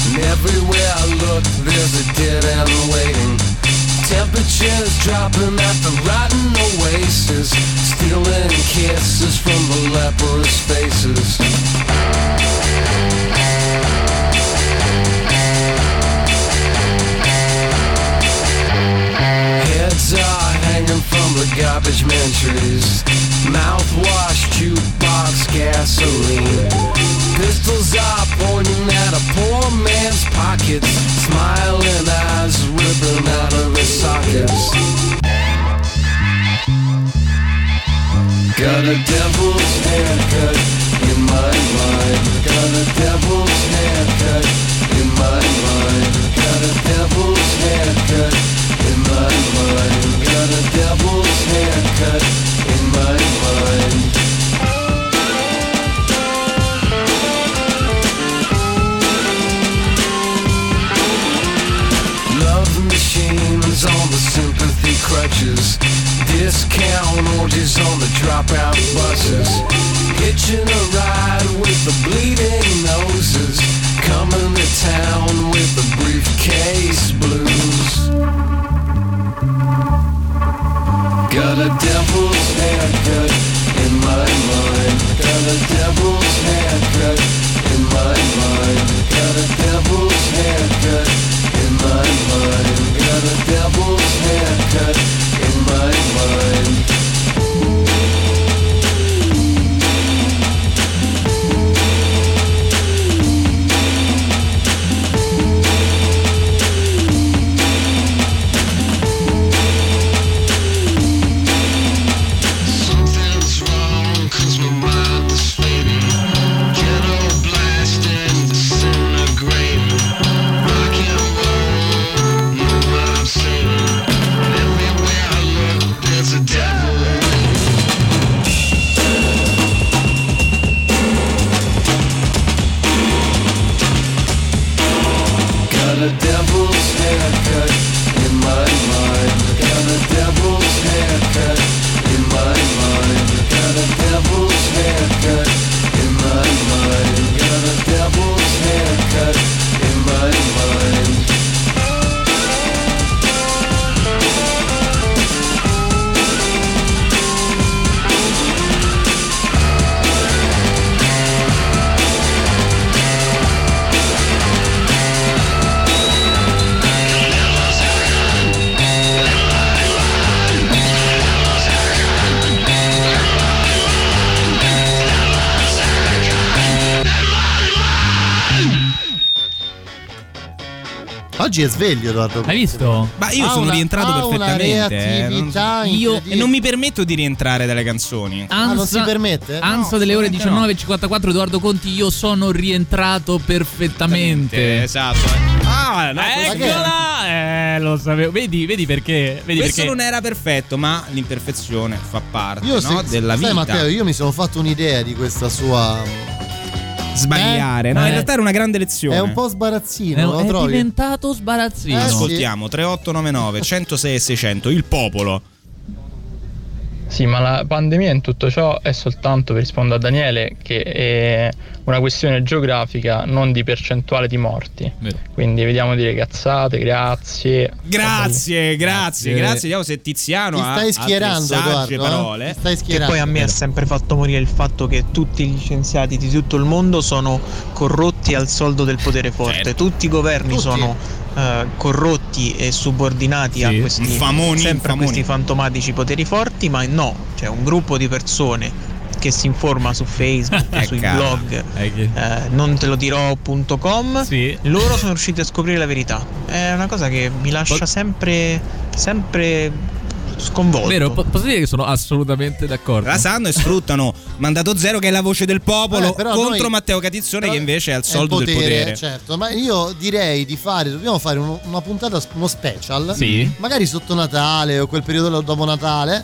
And everywhere I look there's a dead end waiting Temperatures dropping at the rotten oasis Stealing kisses from the leprous faces Heads are hanging from the garbage man Mouthwash, jukebox, gasoline. Pistols are pointing at a poor man's pockets. Smiling eyes ripping out of his sockets. Got a devil's haircut in my mind. Got a devil's haircut in my mind. Got a devil's haircut in my mind A devil's haircut in my mind Love machines on the sympathy crutches. Discount on the dropout buses. Hitching a ride with the bleeding noses. Coming to town with the briefcase blues. Oggi è sveglio, Edoardo. Hai visto? Ma io Ha sono una- rientrato perfettamente. eh, non- io e non mi permetto di rientrare dalle canzoni. Ah, non si permette? Ansa No, delle ore assolutamente 19.54 Edoardo Conti, io sono rientrato perfettamente. Esatto. Ah, no, Eccola! Eh, lo sapevo. Vedi, vedi perché? Vedi Questo perché? non era perfetto, ma l'imperfezione fa parte Io no, se- della sai, vita. Matteo, io mi sono fatto un'idea di questa sua. Sbagliare, no? Eh? In realtà era una grande lezione. È un po' sbarazzino, È, lo è trovi? diventato sbarazzino. Eh, sì. Ascoltiamo 3899 106 e 600, il popolo. Sì, ma la pandemia in tutto ciò è soltanto, per rispondere a Daniele, che è una questione geografica, non di percentuale di morti. Quindi vediamo dire cazzate, grazie. Grazie, grazie, grazie. Vediamo se Tiziano Ti ha stai altre schierando, sagge Edoardo, eh? parole. Ti stai Che schierando. poi a me ha sempre fatto morire il fatto che tutti gli scienziati di tutto il mondo sono corrotti al soldo del potere forte. Certo. Tutti i governi Tutti. sono eh, corrotti e subordinati a Sì, questi, infamoni, sempre a infamoni. questi fantomatici poteri forti, ma no, c'è un gruppo di persone che si informa su Facebook, [laughs] sui cara. blog, eh, non te lo dirò.com, loro sono riusciti a scoprire la verità. È una cosa che mi lascia sempre, sempre sconvolto. Vero, po- posso dire che sono assolutamente d'accordo. La sanno e sfruttano [laughs] Mandato Zero che è la voce del popolo Eh, però contro noi- Matteo Catizzone che invece ha il È soldo del potere. Certo, ma io direi di fare, dobbiamo fare uno- una puntata, uno special, Sì. magari sotto Natale o quel periodo dopo Natale,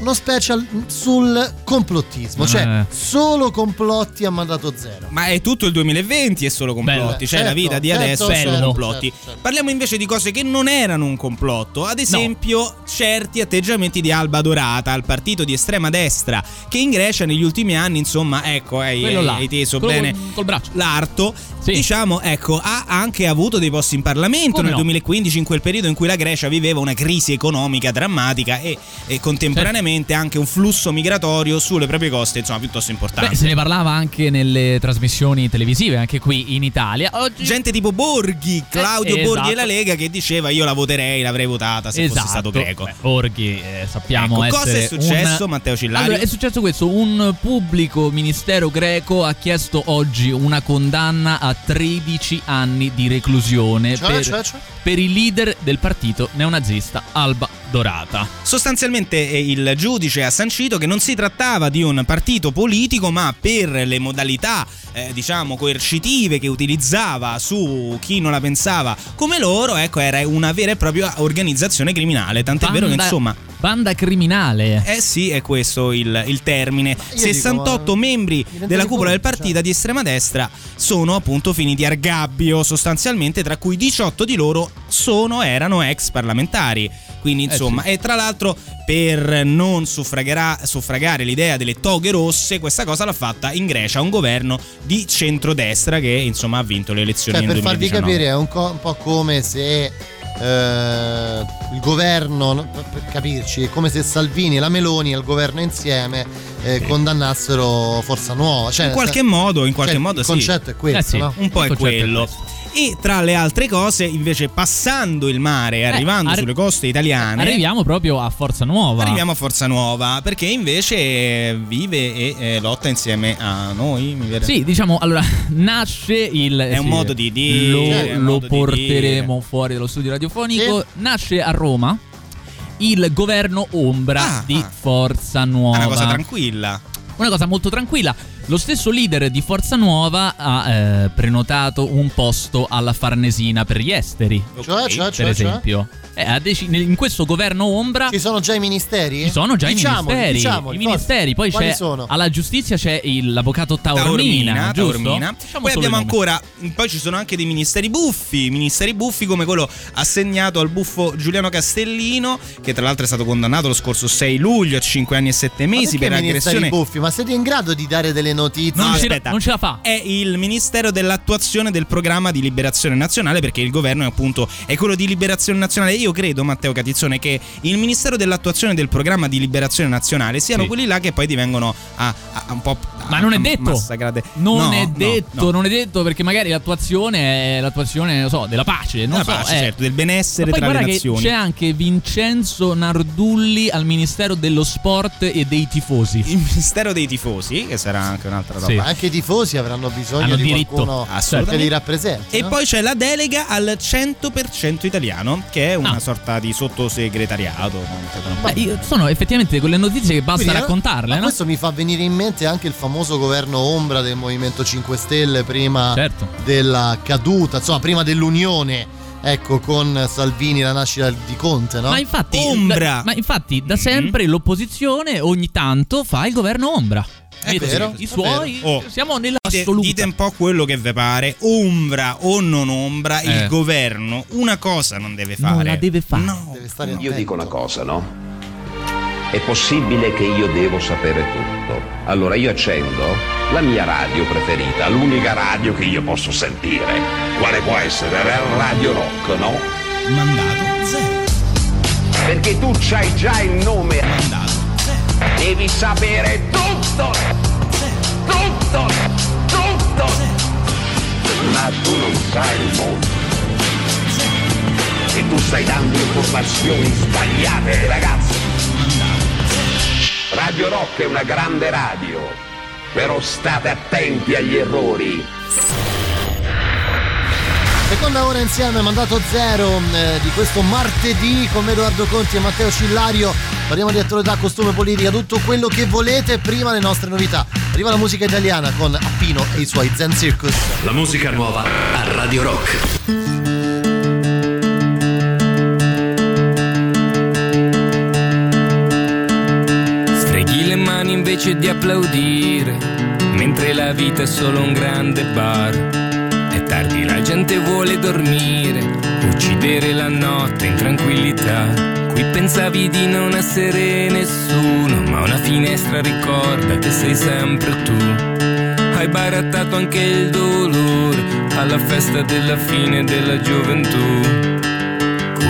uno special sul complottismo, cioè Eh. solo complotti a mandato zero. Ma è tutto il 2020 e solo complotti, Bello. cioè la Certo, vita di certo, adesso è solo certo, complotti. certo, certo. Parliamo invece di cose che non erano un complotto, ad esempio certi atteggiamenti di Alba Dorata, il partito di estrema destra, che in Grecia negli ultimi anni, insomma, ecco, hai, là, hai teso quello bene col- col braccio. l'arto, diciamo, ecco, ha anche avuto dei posti in Parlamento Come nel no? 2015, in quel periodo in cui la Grecia viveva una crisi economica drammatica e, e contemporaneamente anche un flusso migratorio sulle proprie coste, insomma, piuttosto importante. Beh, se ne parlava anche nelle trasmissioni televisive, anche qui in Italia. Oggi gente tipo Borghi, Claudio Eh, Borghi esatto. e la Lega che diceva io la voterei, l'avrei votata se fosse stato greco. Beh, Borghi, eh, sappiamo Ecco, cosa è successo, un- Matteo Cillario? Allora, è successo questo: un pubblico ministero greco ha chiesto oggi una condanna a 13 anni di reclusione Cioè, per, cioè, cioè? per il leader del partito neonazista Alba Dorata. Sostanzialmente eh, il giudice ha sancito che non si trattava di un partito politico, ma per le modalità, eh, diciamo, coercitive che utilizzava su chi non la pensava come loro, ecco, era una vera e propria organizzazione criminale. Tant'è vero che Banda- insomma. Banda criminale. Eh sì, è questo il, il termine. dico, 68 eh, membri della cupola del partito di estrema destra sono appunto finiti a gabbio, sostanzialmente, tra cui 18 di loro sono, erano ex parlamentari. Quindi, insomma, e tra l'altro, per non suffragare, suffragare l'idea delle toghe rosse, questa cosa l'ha fatta in Grecia un governo di centrodestra che insomma ha vinto le elezioni Cioè, per farvi 2019. capire, è un, co- un po' come se eh, il governo, no, per capirci, è come se Salvini e la Meloni e il governo insieme eh, condannassero Forza Nuova. Cioè, in qualche cioè, modo, in qualche modo il sì. concetto è questo, Eh sì, no? Un po' è concetto è quello. E tra le altre cose, invece, passando il mare e arrivando Eh, arri- sulle coste italiane, Arriviamo proprio a Forza Nuova. arriviamo a Forza Nuova, perché invece vive e eh, lotta insieme a noi. Mi viene- Sì, diciamo, allora [laughs] nasce il. È un sì, modo di dire, Lo, un lo modo di porteremo fuori dallo studio radiofonico. Nasce a Roma il governo ombra di Forza Nuova. È una cosa tranquilla. Una cosa molto tranquilla. Lo stesso leader di Forza Nuova ha eh, prenotato un posto alla Farnesina per gli esteri. Cioè, cioè, per cioè, esempio. Eh, nel- in questo governo ombra Ci sono già i ministeri? ci sono già Diciamoli, i ministeri. diciamoli, I ministeri, poi Quali c'è sono? alla giustizia c'è il- l'avvocato Taormina, giusto? Taormina. Diciamo Poi abbiamo ancora, poi ci sono anche dei ministeri buffi, ministeri buffi come quello assegnato al buffo Giuliano Castellino, che tra l'altro è stato condannato lo scorso 6 luglio a 5 anni e 7 mesi per ministeri aggressione. buffi? Ma siete in grado di dare delle notizie? No, aspetta. non ce la fa. È il Ministero dell'attuazione del programma di liberazione nazionale, perché il governo è appunto è quello di liberazione nazionale. Io credo, Matteo Catizzone, che il Ministero dell'attuazione del programma di liberazione nazionale siano Sì. quelli là che poi divengono a, a- a un po'. Ma non è detto. massacrate. Non No, è detto, no. non è detto perché magari l'attuazione è l'attuazione, non so, della pace, non Della so, pace, eh. certo, del benessere tra le nazioni. c'è anche Vincenzo Nardulli al Ministero dello Sport e dei tifosi. Il Ministero dei tifosi, che sarà anche è un'altra roba. Sì. Ma anche i tifosi avranno bisogno Hanno di diritto. qualcuno che Assolutamente. li rappresenti. E no? poi c'è la delega al 100% italiano, che è una sorta di sottosegretariato. Beh, io- sono effettivamente quelle notizie che basta Quindi, raccontarle, ma no? Questo mi fa venire in mente anche il famoso governo ombra del Movimento 5 Stelle prima Certo. della caduta, insomma, prima dell'unione. Ecco, con Salvini la nascita di Conte, no? Ma infatti, da, ma infatti da sempre l'opposizione ogni tanto fa il governo ombra. È Vedi, vero, I suoi. Oh. siamo Dite, nell'assoluta. dite un po' quello che vi pare, ombra o non ombra, Eh. il governo una cosa non deve fare. Non la deve fare. Deve stare Io dico una cosa, no? È possibile che io devo sapere tutto. Allora io accendo la mia radio preferita, l'unica radio che io posso sentire. Quale può essere? La Radio Rock, no? Mandato zero. Perché tu c'hai già il nome. Mandato Devi sapere tutto. Tutto. Tutto. Ma tu non sai il mondo. E tu stai dando informazioni sbagliate, ragazzi. Radio Rock è una grande radio, però state attenti agli errori. Seconda ora insieme, mandato zero eh, di questo martedì con Edoardo Conti e Matteo Cillario. Parliamo di attualità, costume, politica, tutto quello che volete. Prima le nostre novità. Arriva la musica italiana con Appino e i suoi Zen Circus. La musica nuova a Radio Rock. Streghi le mani invece di applaudire, mentre la vita è solo un grande bar. Tardi, la gente vuole dormire, uccidere la notte in tranquillità. Qui pensavi di non essere nessuno, ma una finestra ricorda che sei sempre tu. Hai barattato anche il dolore alla festa della fine della gioventù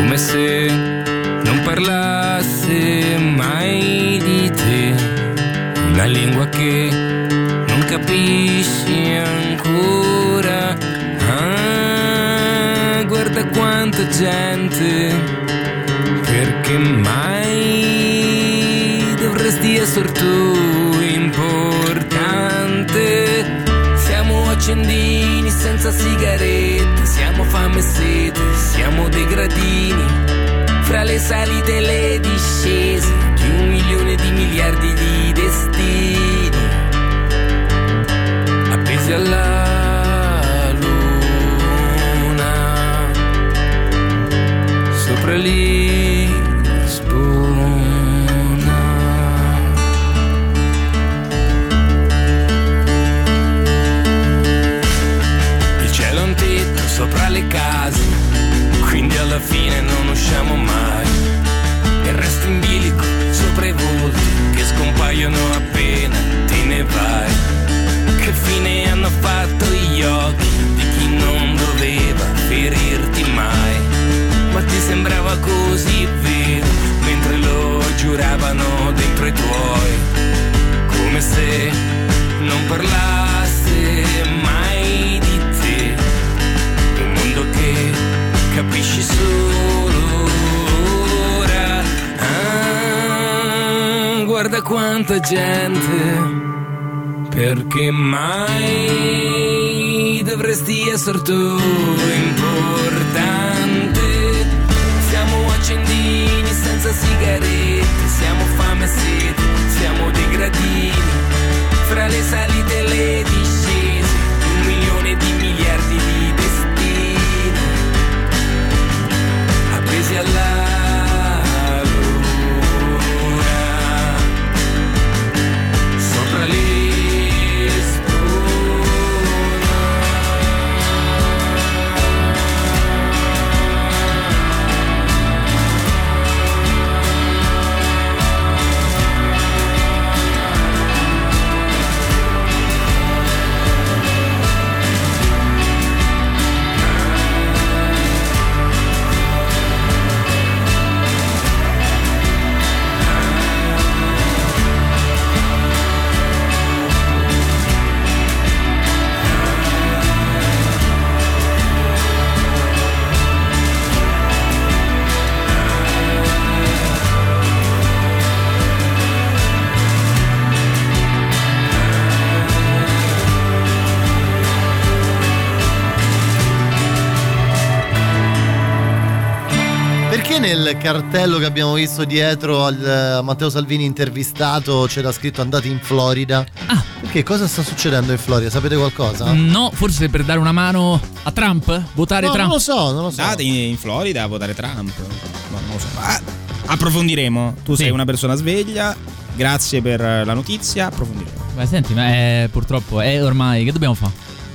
come se non parlasse mai di te, una lingua che non capisci ancora. Ah, guarda quanta gente, perché mai dovresti essere tu importante? Siamo accendini senza sigarette, siamo fame e sete, siamo dei gradini, fra le salite e le discese di un milione di miliardi di destini, appesi alla sopra Lisbona. Il cielo è un tetto sopra le case, quindi alla fine non usciamo mai. Il resto in bilico sopra i volti che scompaiono appena te ne vai. Che fine hanno fatto gli occhi di chi non doveva ferirti mai? Ti sembrava così vero mentre lo giuravano dentro i tuoi come se non parlasse mai di te. Un mondo che capisci solo ora. Ah, guarda quanta gente. Perché mai dovresti essere tu importante? Senza sigarette, siamo fame e sete, siamo dei gradini, fra le salite e le discese, un milione di miliardi di destini, appesi alla Nel cartello che abbiamo visto dietro al eh, Matteo Salvini intervistato c'era scritto andate in Florida? Ah. Perché cosa sta succedendo in Florida? Sapete qualcosa? No, forse per dare una mano a Trump? Votare No, Trump? non lo so, non lo so. Andate in, in Florida a votare Trump. Ma non lo so. Ah, approfondiremo. Tu sei una persona sveglia. Grazie per la notizia. Approfondiremo. Beh, senti, ma è, purtroppo è ormai. Che dobbiamo fare?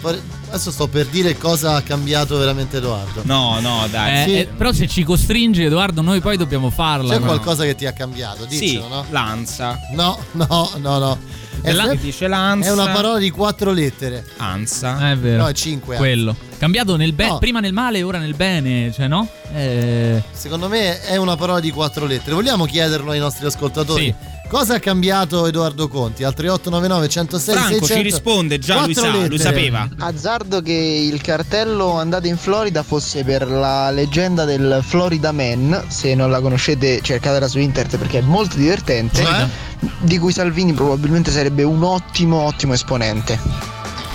Adesso sto per dire cosa ha cambiato veramente Edoardo. No, no, dai. Eh, eh, però se ci costringe Edoardo, noi poi dobbiamo farla. C'è no? qualcosa che ti ha cambiato? Sì, Dicelo, no? Lanza. No, no, no, no. È, La- dice Lanza. è una parola di quattro lettere. Anza. È vero. No, è cinque. Quello. Cambiato nel bene, No. prima nel male e ora nel bene, cioè no? Eh, Secondo me è una parola di quattro lettere. Vogliamo chiederlo ai nostri ascoltatori? Cosa ha cambiato Edoardo Conti? Al 3899 106 Franco 600. ci risponde, già lui sa, lui sapeva. Azzardo che il cartello andate in Florida fosse per la leggenda del Florida Man, se non la conoscete cercatela su internet perché è molto divertente, Cioè? di cui Salvini probabilmente sarebbe un ottimo ottimo esponente.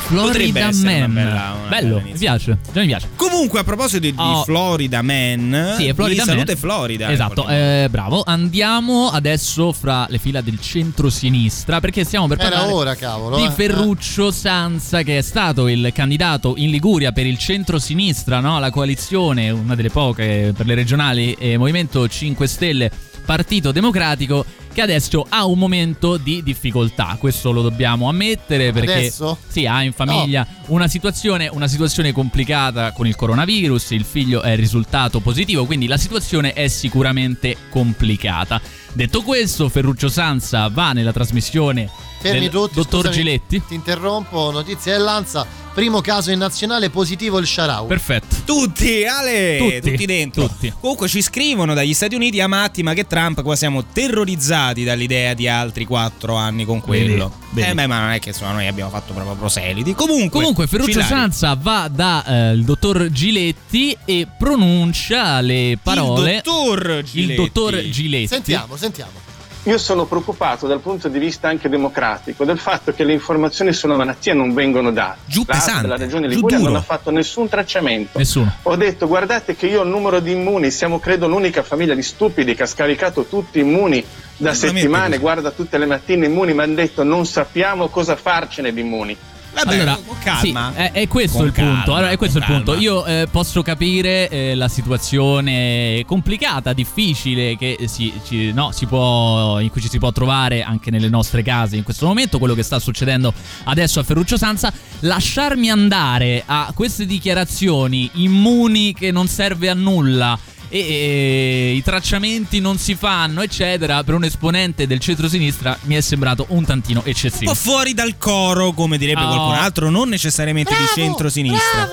Potrebbe Florida Man. bella- una Bello, mi piace. Già mi piace. Comunque, a proposito di, di Oh. Florida Man, Sì, è Florida di Man. Salute Florida. Esatto, eh, bravo. Andiamo adesso fra le fila del centro-sinistra perché stiamo per Era parlare ora, cavolo. di eh. Ferruccio Sanza che è stato il candidato in Liguria per il centro-sinistra, no? la coalizione, una delle poche per le regionali, eh, Movimento 5 Stelle, Partito Democratico che adesso ha un momento di difficoltà, questo lo dobbiamo ammettere perché Adesso? sì, ha in famiglia una, situazione, una situazione complicata con il coronavirus, il figlio è risultato positivo, quindi la situazione è sicuramente complicata. Detto questo, Ferruccio Sanza va nella trasmissione Fermi del tutti. dottor scusami, Giletti. Ti interrompo. Notizie dell'Anza. Primo caso in nazionale positivo il Sharawi. Perfetto. Tutti, Ale, Tutti, tutti, dentro. tutti. Comunque ci scrivono dagli Stati Uniti a matti, ma che Trump qua siamo terrorizzati dall'idea di altri quattro anni con quello. Vedi. Eh beh, ma non è che insomma noi abbiamo fatto proprio proseliti. Comunque, Comunque Ferruccio. Sanza va dal dottor Giletti e pronuncia le parole Il dottor Giletti. Il dottor Giletti. Sentiamo, sentiamo. Io sono preoccupato dal punto di vista anche democratico del fatto che le informazioni sulla malattia non vengono date. Giù La pesante, della regione Liguria non ha fatto nessun tracciamento. Nessuno. Ho detto guardate che io ho il numero di immuni, siamo credo l'unica famiglia di stupidi che ha scaricato tutti immuni da settimane, guarda tutte le mattine immuni, mi hanno detto non sappiamo cosa farcene di immuni. Vabbè, allora, calma. sì, è, è questo il punto. calma, Allora, è questo il punto. Io eh, posso capire eh, la situazione complicata, difficile che si, ci- no, si può, in cui ci si può trovare anche nelle nostre case in questo momento. Quello che sta succedendo adesso a Ferruccio Sanza. Lasciarmi andare a queste dichiarazioni immuni che non serve a nulla. E, e i tracciamenti non si fanno, eccetera. Per un esponente del centro-sinistra mi è sembrato un tantino Un eccessivo. po' fuori dal coro, come direbbe Oh. qualcun altro, non necessariamente di centro-sinistra.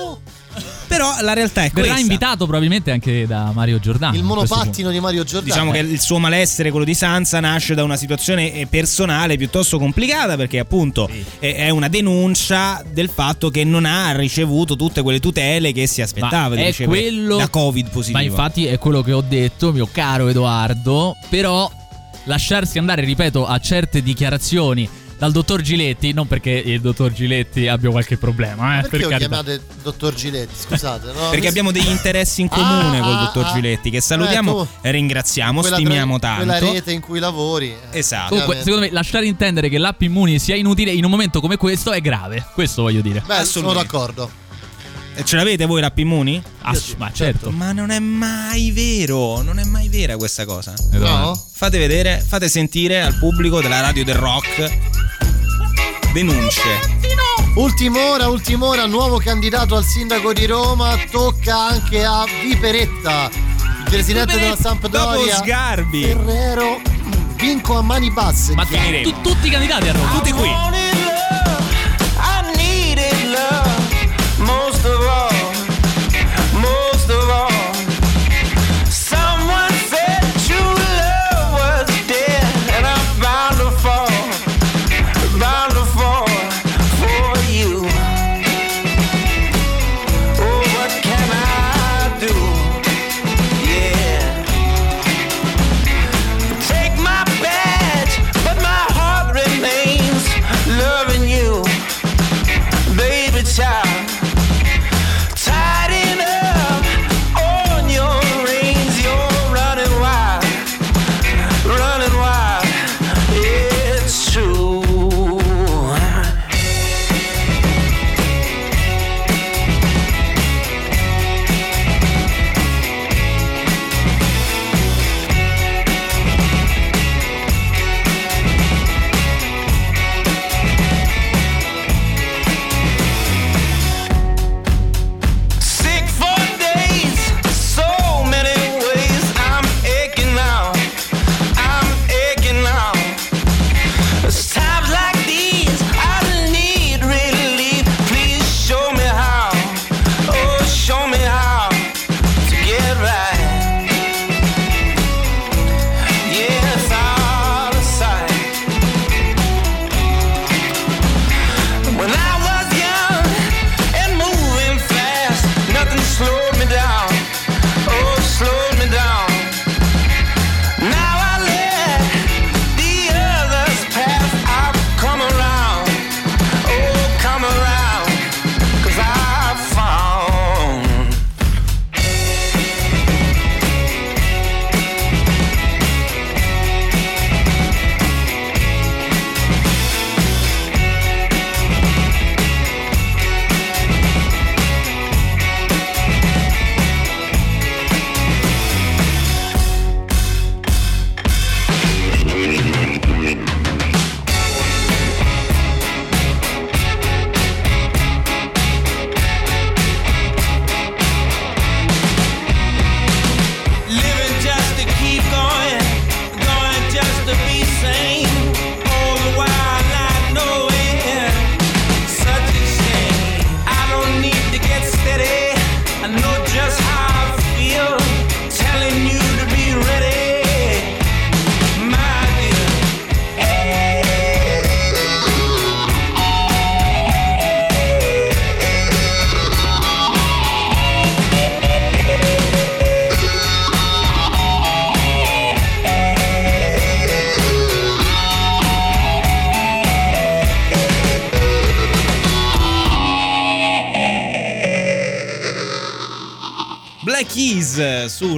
Però la realtà è Verrà questa. invitato probabilmente anche da Mario Giordano. Il monopattino di Mario Giordano. Diciamo che il suo malessere, quello di Sansa, nasce da una situazione eh, personale piuttosto complicata perché appunto è- è una denuncia del fatto che non ha ricevuto tutte quelle tutele che si aspettava Ma di è ricevere quello- da Covid positivo. Ma infatti è quello che ho detto, mio caro Edoardo. Però lasciarsi andare, ripeto, a certe dichiarazioni dal dottor Giletti, non perché il dottor Giletti abbia qualche problema, eh, Perché per lo carità. chiamate dottor Giletti? Scusate, no? Perché abbiamo degli interessi in comune Ah, col ah, dottor ah. Giletti, che salutiamo, Eh, tu- e ringraziamo, stimiamo tra- tanto. Quella rete in cui lavori. eh, Esatto. Comunque, secondo me, lasciare intendere che l'app Immuni sia inutile in un momento come questo è grave. Questo voglio dire. Beh, sono d'accordo. E ce l'avete voi l'app Immuni? Ass- ma certo. Ma non è mai vero, non è mai vera questa cosa. No? Fate vedere, fate sentire al pubblico della radio del rock denunce. Ultima ora, ultima ora, nuovo candidato al sindaco di Roma, tocca anche a Viperetta, il presidente della Sampdoria. Dopo Sgarbi. Ferrero, vinco a mani basse. Ma tu- tutti i candidati a Roma. Tutti qui.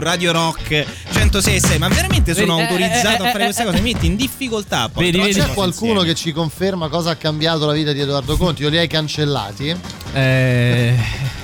Radio Rock 106 ma veramente sono Vedi, eh, autorizzato eh, a fare eh, queste eh, cose mi metti in difficoltà poi Ma Troviamo c'è qualcuno insieme. che ci conferma cosa ha cambiato la vita di Edoardo Conti? O li hai cancellati? Eh...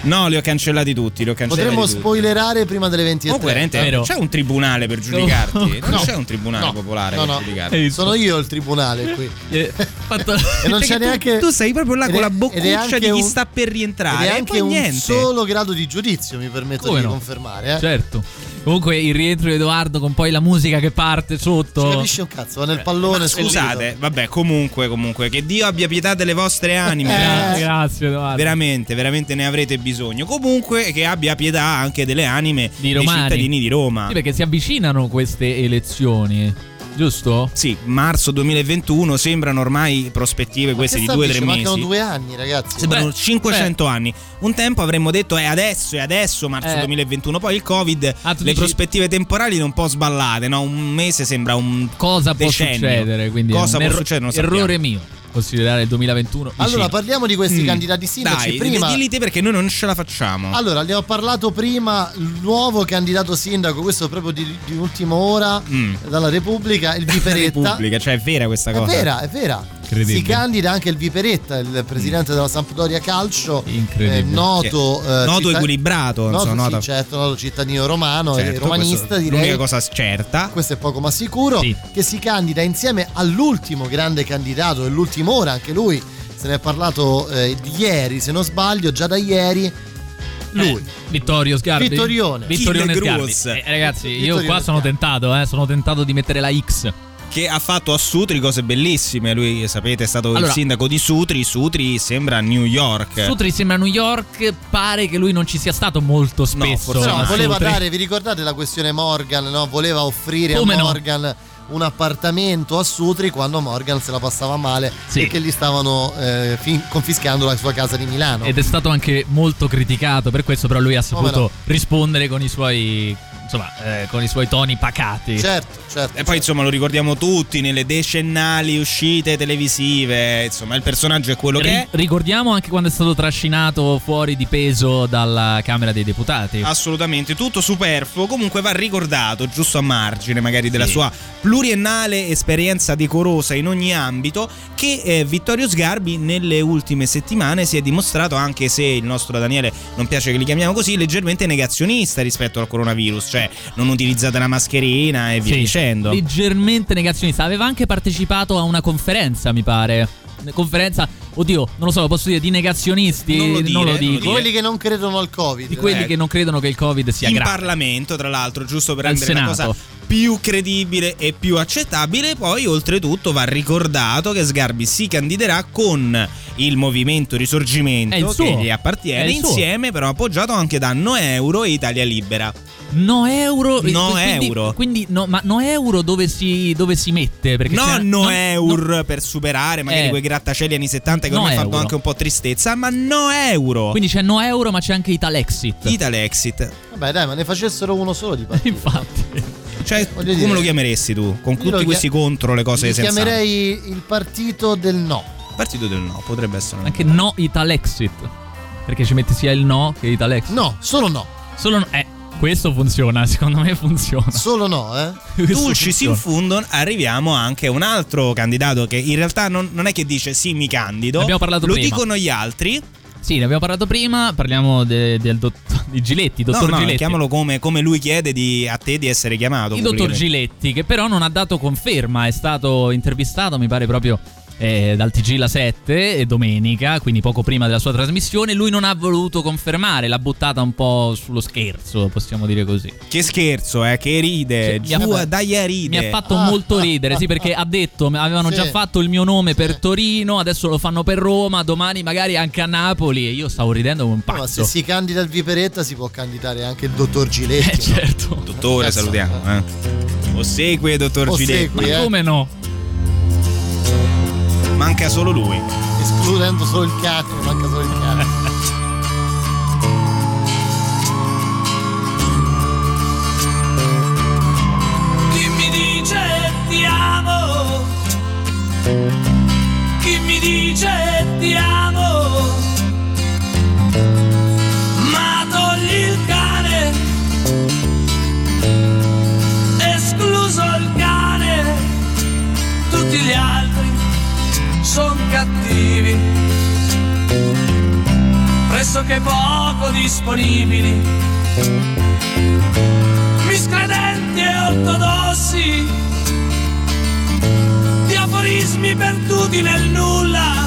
no li ho cancellati tutti li ho cancellati Potremmo tutti. spoilerare prima delle 20 Comunque, veramente, c'è un tribunale per giudicarti non No. c'è un tribunale No. popolare No, per no. giudicarti Sono io il tribunale qui. Eh, [laughs] e non c'è Perché tu- neanche. tu sei proprio là ed con la boccuccia di chi un- sta per rientrare Ed è e anche poi un niente. solo grado di giudizio, mi permetto Come di no? confermare. Eh? Certo. Comunque il rientro di Edoardo con poi la musica che parte sotto. Si capisce un cazzo, va nel pallone. Ma scusate, vabbè, comunque, comunque, che Dio abbia pietà delle vostre anime. Eh, ragazzi. grazie, Edoardo. Veramente, veramente ne avrete bisogno. Comunque, che abbia pietà anche delle anime Di dei romani. cittadini di Roma. Sì, perché si avvicinano queste elezioni. Giusto? Sì, marzo 2021 sembrano ormai prospettive queste di due o tre mesi. Mancano due anni, ragazzi. Sembrano Beh, 500 anni. Un tempo avremmo detto è adesso, è adesso, marzo Eh. 2021. Poi il Covid, Ah, le dici- prospettive temporali sono un po' sballate, no? Un mese sembra un Cosa può decennio. succedere? Quindi Cosa può erro- succedere? Non sappiamo. errore mio considerare il 2021. Allora, vicino. parliamo di questi Mm. candidati sindaci. Dai, prima, dilli te perché noi non ce la facciamo. allora, ne ho parlato prima. Il nuovo candidato sindaco, questo proprio di, di ultima ora, Mm. dalla Repubblica, il Viperetta. [laughs] Repubblica, cioè è vera questa È cosa. vera, è vera. Si candida anche il Viperetta, il presidente della Sampdoria Calcio, Incredibile. eh, noto, eh, noto equilibrato, noto, insomma, sì, noto- certo, noto cittadino romano e Certo, romanista, questo direi. L'unica cosa certa. Questo è poco ma sicuro. Sì. Che si candida insieme all'ultimo grande candidato dell'ultima ora, anche lui se ne è parlato eh, di ieri, se non sbaglio, già da ieri. Lui. Eh, Vittorio Sgarbi. Vittorione. Vittorione Sgarbi. Eh, ragazzi, io Vittorione qua sono tentato, eh, sono tentato di mettere la X. Che ha fatto a Sutri cose bellissime. Lui, sapete, è stato il Allora- sindaco di Sutri. Sutri sembra New York. Sutri sembra a New York, pare che lui non ci sia stato molto spesso. forse No, a voleva Sutri. dare, vi ricordate la questione Morgan, no? Voleva offrire Come a no? Morgan un appartamento a Sutri quando Morgan se la passava male Sì. e che gli stavano eh, fin- confiscando la sua casa di Milano. Ed è stato anche molto criticato per questo, però lui ha saputo no? rispondere con i suoi. Insomma, eh, con i suoi toni pacati. Certo, certo. E poi insomma lo ricordiamo tutti nelle decennali uscite televisive. Insomma, il personaggio è quello Ri- che è. ricordiamo anche quando è stato trascinato fuori di peso dalla Camera dei Deputati. Assolutamente, tutto superfluo. Comunque va ricordato, giusto a margine magari della Sì. sua pluriennale esperienza decorosa in ogni ambito, che eh, Vittorio Sgarbi nelle ultime settimane si è dimostrato, anche se il nostro Daniele non piace che li chiamiamo così, leggermente negazionista rispetto al coronavirus. Cioè, non utilizzate la mascherina e via Sì, dicendo. Leggermente negazionista. Aveva anche partecipato a una conferenza, mi pare. Conferenza, oddio, non lo so, lo posso dire, di negazionisti. Non lo dire, non lo dico. dire. Quelli che non credono al Covid. Di quelli Eh. che non credono che il Covid sia in grave. Parlamento, tra l'altro, giusto per Al rendere la Senato. cosa più credibile e più accettabile. Poi, oltretutto, va ricordato che Sgarbi si candiderà con il movimento Risorgimento il che gli appartiene, insieme, però appoggiato anche da No Euro e Italia Libera. No euro. No quindi, euro. Quindi, no, ma no euro dove si, dove si mette? Perché No, no, no- Eur per superare magari Eh. quei grattacieli anni 70 che No ormai hanno euro. fatto anche un po' tristezza, ma no euro. Quindi c'è no euro, ma c'è anche Italexit. Italexit. Vabbè, dai, ma ne facessero uno solo di partito. [laughs] Infatti. Cioè, Voglio come dire- lo chiameresti tu? Con tutti chia- questi contro le cose sensate. chiamerei il partito del no. Partito del no, potrebbe essere. Anche no Italexit. Perché ci mette sia il no che Italexit. No, solo no. Solo no. Eh, questo funziona, [laughs] secondo me funziona. Solo no, eh. Dulcis in fundon arriviamo anche a un altro candidato che in realtà non, non è che dice sì mi candido, abbiamo parlato lo prima. dicono gli altri. Sì, ne abbiamo parlato prima. Parliamo de- del dottor di Giletti, dottor no, no, Giletti. chiamalo come, come lui chiede di- a te di essere chiamato. Il dottor. Giletti, che però non ha dato conferma, è stato intervistato, mi pare proprio eh, dal TG La 7 e domenica, quindi poco prima della sua trasmissione. Lui non ha voluto confermare, l'ha buttata un po' sullo scherzo, possiamo dire così. Che scherzo, eh, che ride. Cioè, Giù, ha- dai a ride. Mi ha fatto molto ridere, sì, perché ha detto: avevano Sì. già fatto il mio nome per Torino, adesso lo fanno per Roma, domani magari anche a Napoli. E io stavo ridendo come un Ma se pazzo. si candida il Viperetta si può candidare anche il dottor Giletti. Eh, certo. Dottore, Cazzo. salutiamo. Eh. Ossequie, dottor Giletti. Ossequi, eh. Come no? Manca solo lui. Escludendo solo il cane, manca solo il cane. Chi mi dice ti amo? Chi mi dice ti amo? Disponibili, miscredenti e ortodossi, di aforismi perduti nel nulla.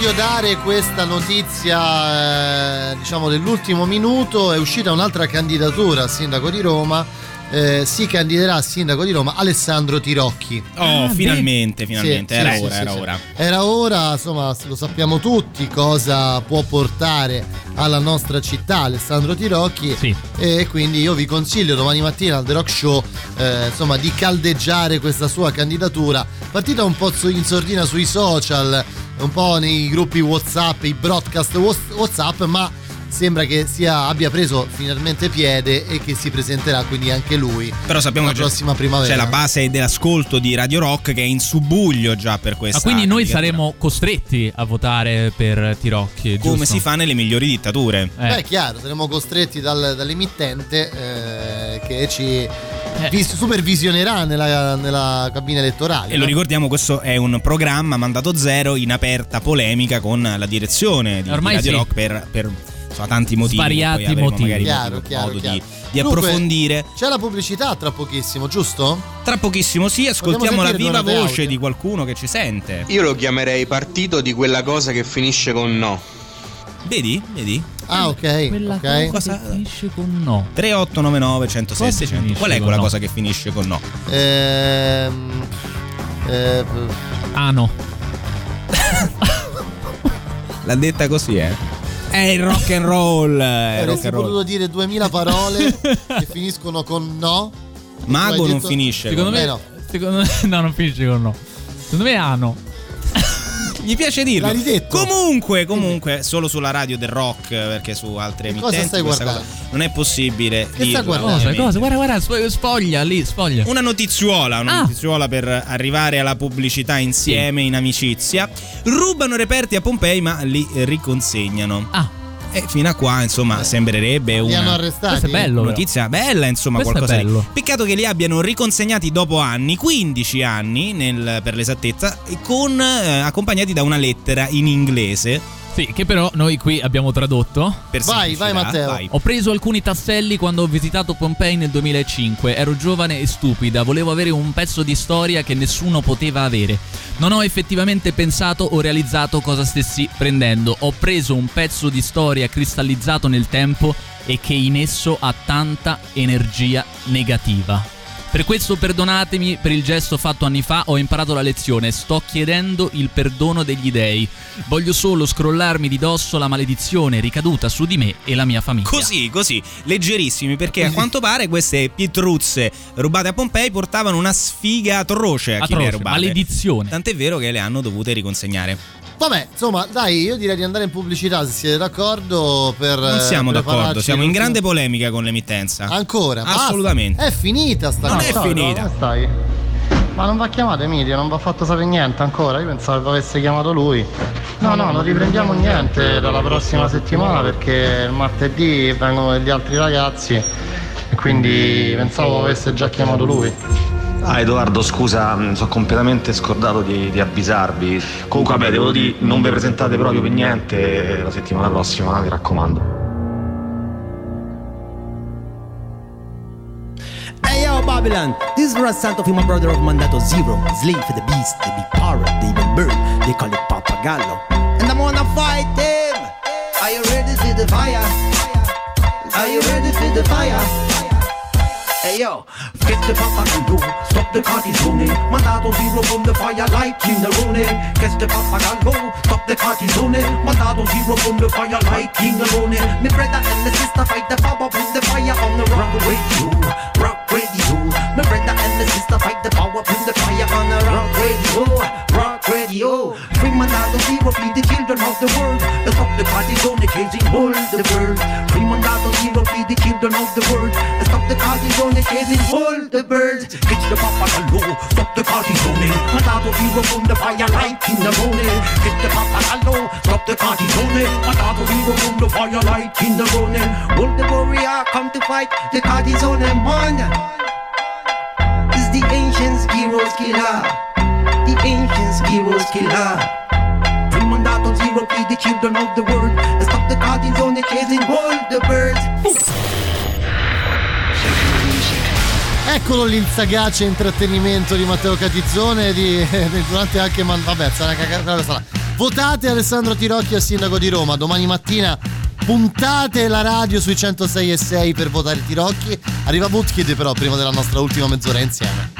Voglio dare questa notizia, eh, diciamo, dell'ultimo minuto, è uscita un'altra candidatura a sindaco di Roma. Eh, si candiderà a sindaco di Roma Alessandro Tirocchi. Oh, finalmente, Sì, finalmente. sì, era sì, ora, sì, era sì. ora. Era ora, insomma, lo sappiamo tutti cosa può portare alla nostra città Alessandro Tirocchi. E quindi io vi consiglio domani mattina al The Rock Show eh, insomma, di caldeggiare questa sua candidatura. Partita un po' in sordina sui social, un po' nei gruppi WhatsApp, i broadcast Whats- WhatsApp, ma sembra che sia, abbia preso finalmente piede e che si presenterà quindi anche lui Però sappiamo la prossima primavera. C'è la base dell'ascolto di Radio Rock che è in subbuglio già per questa. Ma quindi noi saremo costretti a votare per Tirocchi, giusto? Come si fa nelle migliori dittature. Eh. Beh, chiaro, saremo costretti dal- dall'emittente eh, che ci vis- supervisionerà nella, nella cabina elettorale. E lo no? ricordiamo, questo è un programma mandato zero in aperta polemica con la direzione di, Ormai di Radio sì. Rock per, per, insomma, tanti motivi. Svariati motivi. magari Chiaro, modo- chiaro, modo chiaro. di, di Dunque, approfondire. C'è la pubblicità tra pochissimo, giusto? Tra pochissimo sì, ascoltiamo la viva voce audio? di qualcuno che ci sente. Io lo chiamerei partito di quella cosa che finisce con no. Vedi? Vedi? Ah, ok. Quella ok. cosa che finisce con no. 3899 106 Cosa 600. finisce Qual è quella no? cosa che finisce con no? Ehm, eh, Ah no. [laughs] L'ha detta così, eh. È il rock and roll. Avresti potuto dire 2000 parole che finiscono con no. Mago non detto- finisce Secondo con me, Eh, no. secondo me [laughs] no, non finisce con no. Secondo me ah no. Gli piace dirlo. L'hai detto. Comunque, comunque, solo sulla radio del rock, perché su altre cosa emittenti stai questa guardando? cosa non è possibile. Che dirlo, guardando? Cosa, cosa? Guarda, guarda, sfoglia lì, sfoglia. Una notiziola, una Ah. notiziola per arrivare alla pubblicità insieme in amicizia. Rubano reperti a Pompei, ma li riconsegnano. Ah. E fino a qua, insomma, sembrerebbe Li hanno una arrestati? Questo è bello, però. notizia bella, insomma, Questo è qualcosa di- bello. Peccato che li abbiano riconsegnati dopo anni, 15 anni nel- per l'esattezza, con, eh, accompagnati da una lettera in inglese. Sì, che però noi qui abbiamo tradotto. Per Vai, vai, Matteo. vai. Ho preso alcuni tasselli quando ho visitato Pompei nel 2005. Ero giovane e stupida, volevo avere un pezzo di storia che nessuno poteva avere. Non ho effettivamente pensato o realizzato cosa stessi prendendo. Ho preso un pezzo di storia cristallizzato nel tempo e che in esso ha tanta energia negativa. Per questo perdonatemi per il gesto fatto anni fa, ho imparato la lezione, sto chiedendo il perdono degli dei. Voglio solo scrollarmi di dosso la maledizione ricaduta su di me e la mia famiglia. Così, così, leggerissimi, perché a quanto pare queste pietruzze rubate a Pompei portavano una sfiga atroce a chi le Atroce, ha rubate. maledizione. Tant'è vero che le hanno dovute riconsegnare. Vabbè, insomma, dai, io direi di andare in pubblicità se siete d'accordo per Non siamo eh, d'accordo, siamo in grande polemica con l'emittenza. Ancora? basta. Assolutamente. È finita sta Non cosa. È finita. Come stai? Ma non va chiamato Emilio, non va fatto sapere niente ancora. Io pensavo che avesse chiamato lui. No, no, non riprendiamo niente dalla prossima settimana perché il martedì vengono degli altri ragazzi e quindi pensavo avesse già chiamato lui. Ah Edoardo scusa, mi sono completamente scordato di, di avvisarvi. Comunque vabbè, devo dire, non vi presentate proprio per niente la settimana prossima, mi raccomando. Hey yo, Babylon, this is Russ Santo for my brother of Mandato Zero. Slave for the beast, they be parrot, they even bird, they call it Papagallo. And I'm gonna fight him. Are you ready for the fire? Are you ready for the fire? Hey yo, get the papa do, stop the cartizone. Mandato zero from the fire King Rooney. Get the papa go, stop the cartizone. Mandato zero from the fire like King Rooney. Me brother and the sister fight the power with the fire on the rock radio, rock Me brother and the sister fight the power with the fire on the rock radio, rock radio. Free Mandato zero, feed the children of the world. Stop the cartizone, chasing all the world. Free Mandato zero, feed the children of the world. Stop the cartizone, chasing all the birds. Get the papa low, stop the cartizone. Mandato zero from the fire like in the morning. Get the papa low, stop the cartizone. Mandato zero from the fire like in the morning. All the warrior come to fight the cartizone man. The ancients heroes killer? The ancients heroes killer. Free Mandato zero, feed the children of the world. Stop the cartizone, chasing all the birds. Eccolo l'insagace intrattenimento di Matteo Catizzone [laughs] di, durante anche man- vabbè, sarà cagata sarà. Votate Alessandro Tirocchi a sindaco di Roma. Domani mattina puntate la radio sui 106 e 6 per votare Tirocchi. Arriva Woodkid però prima della nostra ultima mezz'ora insieme.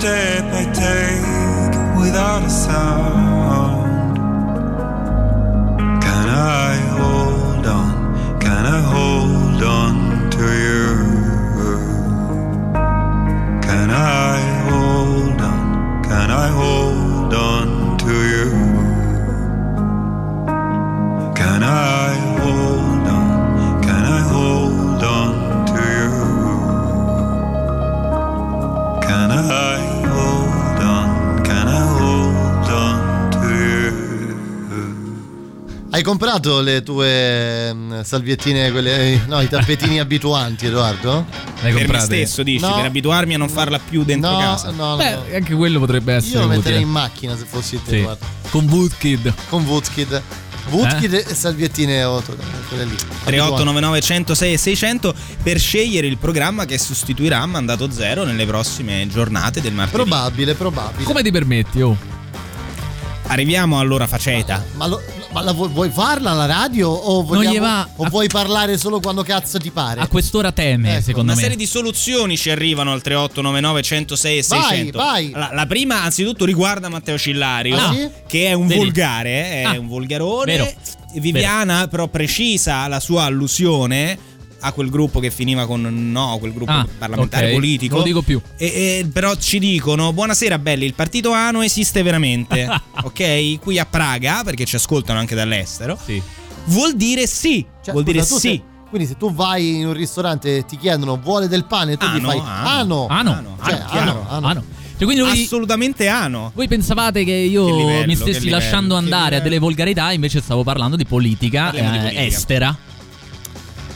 Step I take without a sound. Comprato le tue mm, salviettine, quelle, no, i tappetini [laughs] abituanti, Edoardo? per me stesso, dici, No. per abituarmi a non farla più dentro No, casa. no, no. Beh, anche quello potrebbe essere Io lo utile. metterei in macchina se fossi te, Sì. guarda. Con Wootkid. Con Wootkid. Wootkid e salviettine auto, quelle lì. 3899 106 e 600 per scegliere il programma che sostituirà Mandato Zero nelle prossime giornate del martedì. Probabile, probabile. Come ti permetti, oh? Arriviamo all'ora faceta. Ma, lo- ma la vuoi, vuoi farla alla radio o, vogliamo- gli va- o vuoi parlare solo quando cazzo ti pare? A quest'ora teme, Ecco, secondo Una me. serie di soluzioni ci arrivano al 3899 106 e Vai, 600. vai. La, la prima, anzitutto, riguarda Matteo Cillario, Ah, sì? che è un Vedi? volgare, è Ah, un volgarone. vero. Viviana, però, precisa la sua allusione a quel gruppo che finiva con no, quel gruppo Ah, parlamentare ok, politico. non lo dico più. E, e però ci dicono: Buonasera, belli, il partito ANO esiste veramente. [laughs] ok? Qui a Praga, perché ci ascoltano anche dall'estero. Sì. Vuol dire sì. Cioè, vuol dire sì. quindi se tu vai in un ristorante e ti chiedono vuole del pane, tu Ah, gli no, fai ah, ah no. Ah no, Ah, no, Cioè, ah, ah chiaro. no, ah no. Ah, no. Cioè, quindi Assolutamente ANO. voi pensavate che io Che livello, mi stessi lasciando andare a delle volgarità, invece stavo parlando di politica, Parliamo di eh, politica. estera.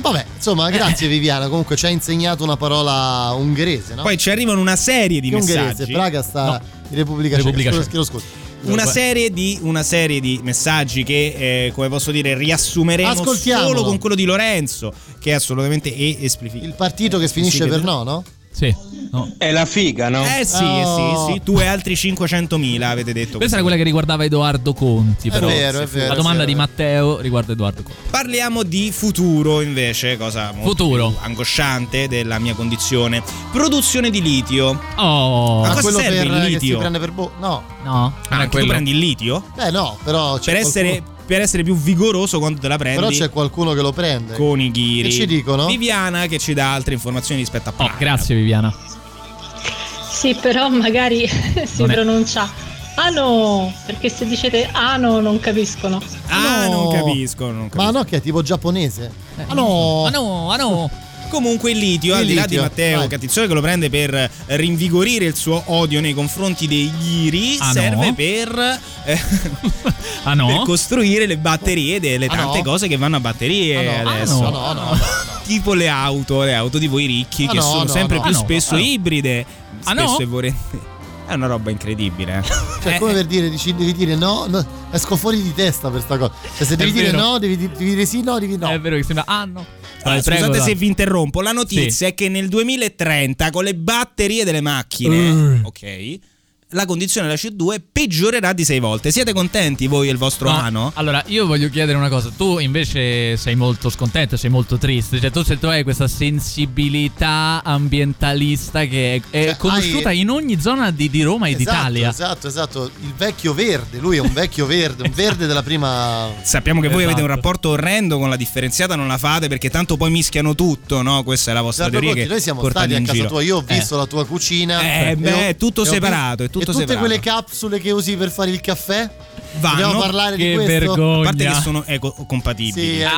Vabbè, insomma, grazie [laughs] Viviana, comunque ci ha insegnato una parola ungherese, no? Poi ci arrivano una serie di ungherese, messaggi. Praga sta No. in Repubblica, Repubblica Ceca. Ceca. Chiedo scusa. Una serie, di, una serie di messaggi che, eh, come posso dire, riassumeremo solo con quello di Lorenzo, che è assolutamente e esplicito. Il partito che finisce per no, no? Sì. No. È la figa, no? Eh sì, Oh. sì, sì, tu e altri 500.000 avete detto. Questa era quella che riguardava Edoardo Conti. È Però. vero, è vero. La domanda è di vero. Matteo riguarda Edoardo Conti. Parliamo di futuro invece, cosa molto Futuro. angosciante della mia condizione. Produzione di litio. Oh, Ma cosa quello serve per il che si litio? prende per bo- No. no, Ah, è tu prendi il litio? Beh, no, però c'è Per essere, per essere più vigoroso quando te la prendi però c'è qualcuno che lo prende. con i ghiri. Che ci dicono? Viviana che ci dà altre informazioni rispetto a Oh, Praga. grazie Viviana. Sì, però magari [laughs] si Non è- pronuncia ano, perché se dicete ano non capiscono. Ah, No. non capisco, non capisco. Ma no, che è tipo giapponese. Ah no. Ah no, ah no. Comunque il litio, Il al di là di Matteo vai. Cattizzone che lo prende per rinvigorire il suo odio nei confronti dei ghiri, Ah, serve no? per, eh, [laughs] Ah no? per costruire le batterie delle Ah, tante no? cose che vanno a batterie Ah, no. adesso. Ah, no, no, no, no. Tipo le auto, le auto di voi ricchi che no, sono no, sempre più spesso ibride. Spesso e volentieri. È una roba incredibile. [laughs] eh. Cioè, Eh, come per dire, dici, devi dire no, no, esco fuori di testa per sta cosa. Cioè, se devi dire vero. no, devi, devi dire sì, no, devi no. È vero che sembra ah no. allora, Dai, prego, scusate dai. se vi interrompo. La notizia Sì. è che nel 2030, con le batterie delle macchine, Uh. ok, la condizione della CO2 peggiorerà di 6 volte. Siete contenti voi e il vostro No, ano? Allora, io voglio chiedere una cosa. Tu invece sei molto scontento, sei molto triste. Cioè, tu, se tu hai questa sensibilità ambientalista che è, è Cioè, conosciuta hai- in ogni zona di, di Roma e Esatto, d'Italia. Esatto, esatto. Il vecchio verde. Lui è un vecchio verde, un verde della prima. Sappiamo che voi Esatto. avete un rapporto orrendo con la differenziata, non la fate perché tanto poi mischiano tutto, no? Questa è la vostra D'altro teoria. conto, Che noi siamo stati a casa giro. tua, io ho Eh. visto la tua cucina. Eh, beh, ho- è tutto ho separato, è visto- tutto e tutte separato. quelle capsule che usi per fare il caffè? Vanno. Dobbiamo parlare Che di questo? vergogna. A parte che sono ecocompatibili. Sì, Ah,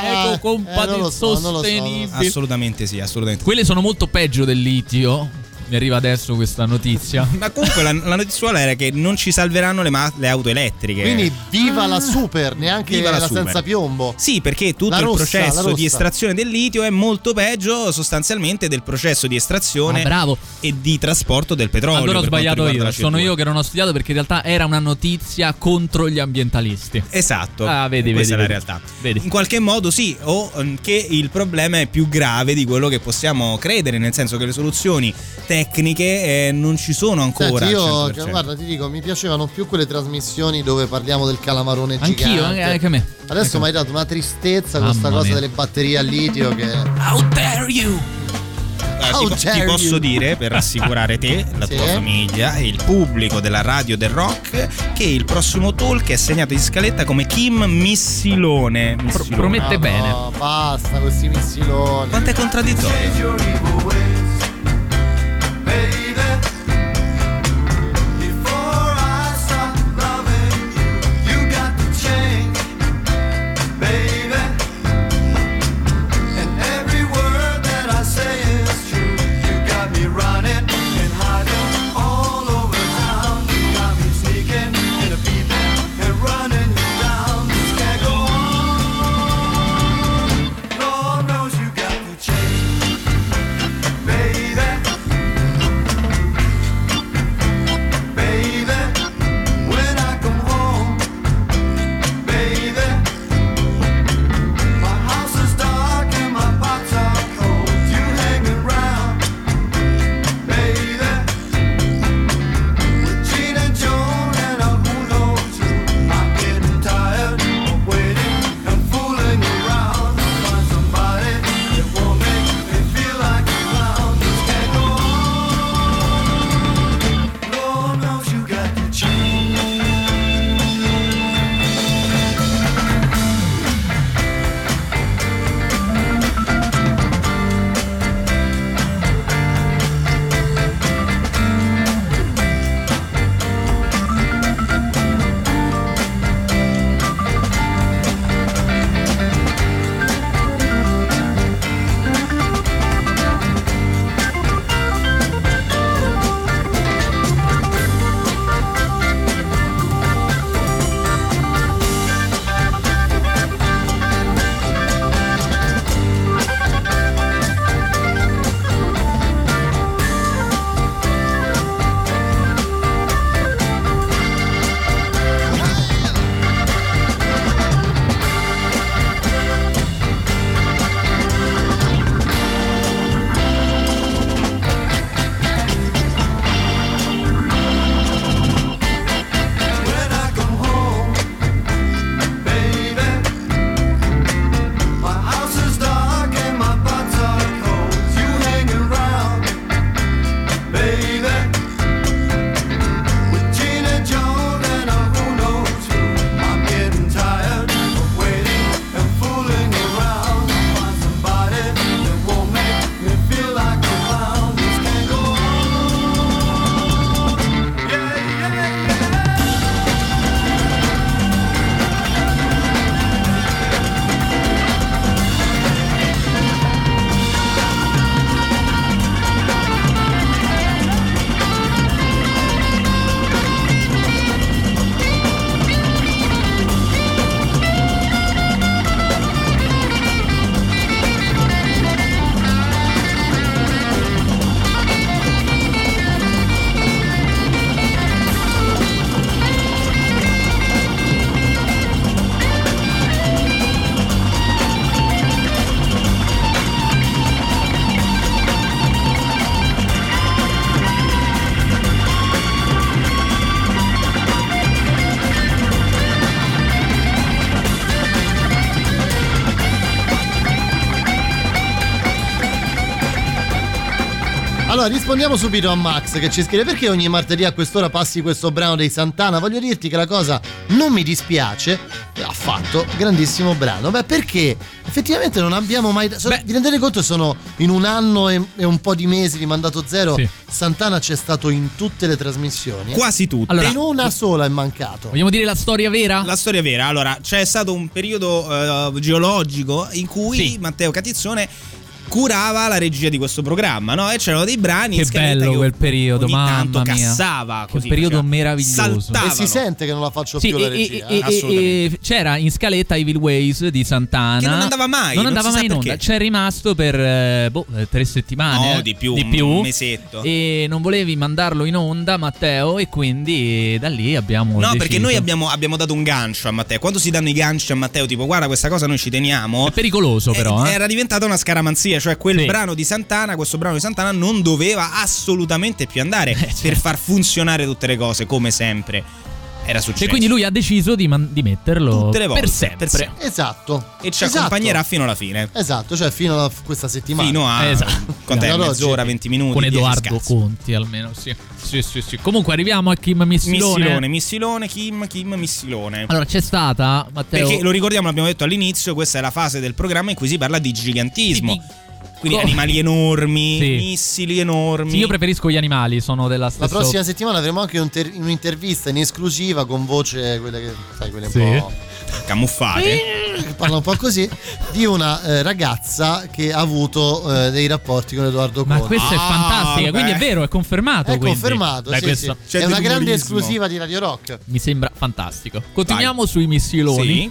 compa- ecocompatibili eh, non lo so, non lo so, non lo so. sostenibili. Assolutamente sì, assolutamente. Quelle sono molto peggio del litio. Mi arriva adesso questa notizia. [laughs] Ma comunque la, la notizia era che non ci salveranno le, ma- le auto elettriche. Quindi viva la super, neanche Viva la la, super. senza piombo. Sì, perché tutto La il rossa, la processo di estrazione del litio è molto peggio sostanzialmente del processo di estrazione Ah, e di trasporto del petrolio. Allora ho sbagliato io, la sono CO2. io che non ho studiato perché in realtà era una notizia contro gli ambientalisti. Esatto. Ah, vedi, Questa vedi, è la vedi. realtà. In qualche modo sì, o mm, che il problema è più grave di quello che possiamo credere, nel senso che le soluzioni tecniche eh, non ci sono ancora. Senti, io 100%. guarda, ti dico, mi piacevano più quelle trasmissioni dove parliamo del calamarone Anch'io, gigante. anche- anche a me. Adesso mi hai dato una tristezza con questa cosa mia. delle batterie a litio che How dare you? How ti, po- ti posso dire, per rassicurare te, la Sì. tua famiglia e il pubblico della radio del rock, che il prossimo talk è segnato in scaletta come Kim Missilone. Missilone. Ah, No, basta questi missiloni. Quanto è contraddittorio? Allora, rispondiamo subito a Max che ci scrive perché ogni martedì a quest'ora passi questo brano dei Santana? Voglio dirti che la cosa non mi dispiace, affatto, grandissimo brano. Beh, perché effettivamente non abbiamo mai... so- vi rendete conto sono in un anno e, e un po' di mesi di mandato zero, Santana c'è stato in tutte le trasmissioni. Quasi tutte. E in una sola è mancato. Vogliamo dire la storia vera? La storia vera, allora c'è stato un periodo eh, geologico in cui Matteo Catizzone curava la regia di questo programma, no? E c'erano dei brani Che bello che quel periodo, ogni tanto mamma mia. cassava Che così, periodo faceva- meraviglioso. saltavano. E si sente che non la faccio Sì, più la e- regia. e- eh? e- e c'era in scaletta Evil Ways di Sant'Ana. Che non andava mai, Non non andava mai in onda. perché. C'è rimasto per eh, boh, eh, tre settimane. No, eh, di più, Di un più. mesetto. E non volevi mandarlo in onda, Matteo. E quindi da lì abbiamo. No, perché deciso. noi abbiamo, abbiamo dato un gancio a Matteo. Quando si danno i ganci a Matteo, tipo, guarda, questa cosa noi ci teniamo. È pericoloso, però. eh. Era diventata una scaramanzia, cioè quel Sì. brano di Santana, questo brano di Santana non doveva assolutamente più andare Eh, per far funzionare tutte le cose, come sempre era successo. E quindi lui ha deciso di, man- di metterlo Tutte le volte, per sempre. per sempre. Esatto. E ci Esatto. accompagnerà fino alla fine. Esatto, cioè fino a questa settimana. Fino a Esatto. quant'è? Oggi. mezz'ora, 20 minuti. Con 10 Edoardo. Conti almeno, sì. Sì, sì, sì. Comunque arriviamo a Kim Missilone. Missilone, Missilone, Kim, Kim, Missilone. Allora c'è stata, Matteo. Perché lo ricordiamo, l'abbiamo detto all'inizio, questa è la fase del programma in cui si parla di gigantismo. Quindi Co- animali enormi, Sì. missili enormi. Sì, io preferisco gli animali, sono della La stessa. prossima settimana avremo anche un ter- un'intervista in esclusiva con voce, quelle che sai, quelle un Sì. po'. camuffate. che parla un po' così, di una eh, ragazza che ha avuto eh, dei rapporti con Edoardo Ma Conti. questa è fantastica, quindi è vero, è confermato. È quindi. confermato, Dai, sì, questo- sì. È una grande esclusiva di Radio Rock. Mi sembra fantastico. Continuiamo sui missiloni. Sì.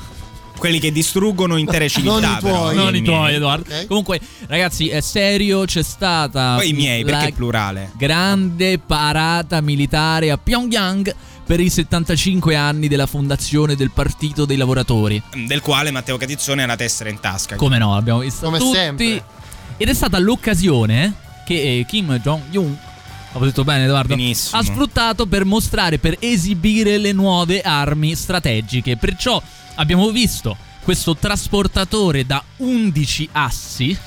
Quelli che distruggono intere civiltà. [laughs] Non i però, tuoi. Non i miei. tuoi, Edoardo. Ok. Comunque, ragazzi, è serio. C'è stata. Poi i miei, perché plurale? Grande parata militare a Pyongyang per i 75 anni della fondazione del Partito dei Lavoratori. Del quale Matteo Catizzone ha la tessera in tasca. Come no, abbiamo visto Come tutti. sempre. Ed è stata l'occasione che eh, Kim Jong-un, ho detto bene Edoardo, Benissimo. ha sfruttato per mostrare, per esibire le nuove armi strategiche. Perciò abbiamo visto questo trasportatore da 11 assi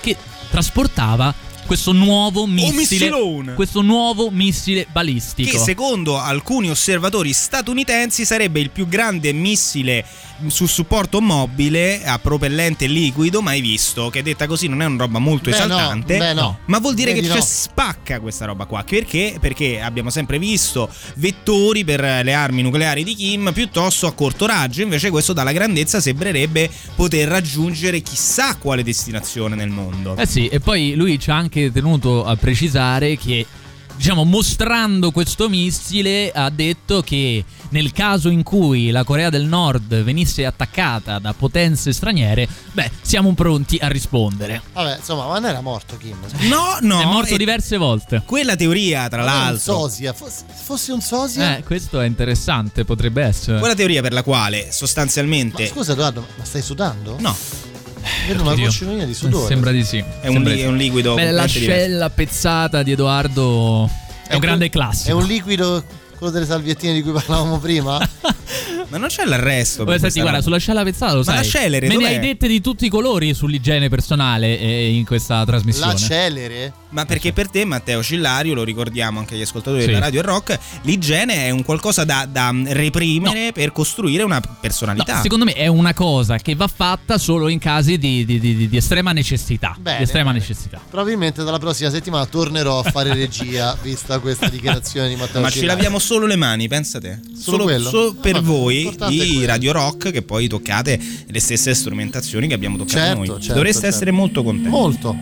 che trasportava questo nuovo missile, missilone. questo nuovo missile balistico. Che secondo alcuni osservatori statunitensi sarebbe il più grande missile su supporto mobile a propellente liquido mai visto. Che detta così non è una roba molto Beh, no, esaltante. beh, no. Ma vuol dire Vedi, che c'è no. spacca questa roba qua. Perché? Perché abbiamo sempre visto vettori per le armi nucleari di Kim piuttosto a corto raggio. Invece questo dalla grandezza sembrerebbe poter raggiungere chissà quale destinazione nel mondo. Eh sì, e poi lui ci ha anche tenuto a precisare che, diciamo, mostrando questo missile, ha detto che nel caso in cui la Corea del Nord venisse attaccata da potenze straniere, beh, siamo pronti a rispondere. Vabbè, insomma, ma non era morto Kim. No, no. È morto e- diverse volte. Quella teoria, tra Ma non un l'altro. sosia, fosse, fosse un sosia. Eh, questo è interessante, potrebbe essere. Quella teoria per la quale Ma sostanzialmente scusa Edoardo, ma stai sudando? No. Vedo una gocciolina di sudore. Sembra di sì. è un, Sembra li- di sì. è un liquido Beh, l'ascella pezzata di Edoardo è un grande È classico. un liquido, quello delle salviettine di cui parlavamo prima? [laughs] Ma non c'è l'arresto. Poi, senti, guarda, roba. sull'ascella pezzata lo Ma sai. la celere, Me ne dov'è? hai dette di tutti i colori sull'igiene personale eh, in questa trasmissione. La celere? Ma perché per te, Matteo Cillario, lo ricordiamo anche agli ascoltatori Sì. della radio e rock, l'igiene è un qualcosa da, da reprimere per costruire una No, personalità. secondo me è una cosa che va fatta solo in casi di, di- di- di estrema necessità. Bene, di estrema bene. necessità. Probabilmente dalla prossima settimana tornerò a fare [laughs] regia, vista questa dichiarazione di Matteo Ma ci Cillario. laviamo solo le mani, pensa te. Solo quello? solo per Vabbè, voi di. Radio Rock che poi toccate le stesse strumentazioni che abbiamo toccato Certo, noi. certo, Dovreste certo. essere molto contenti. Molto.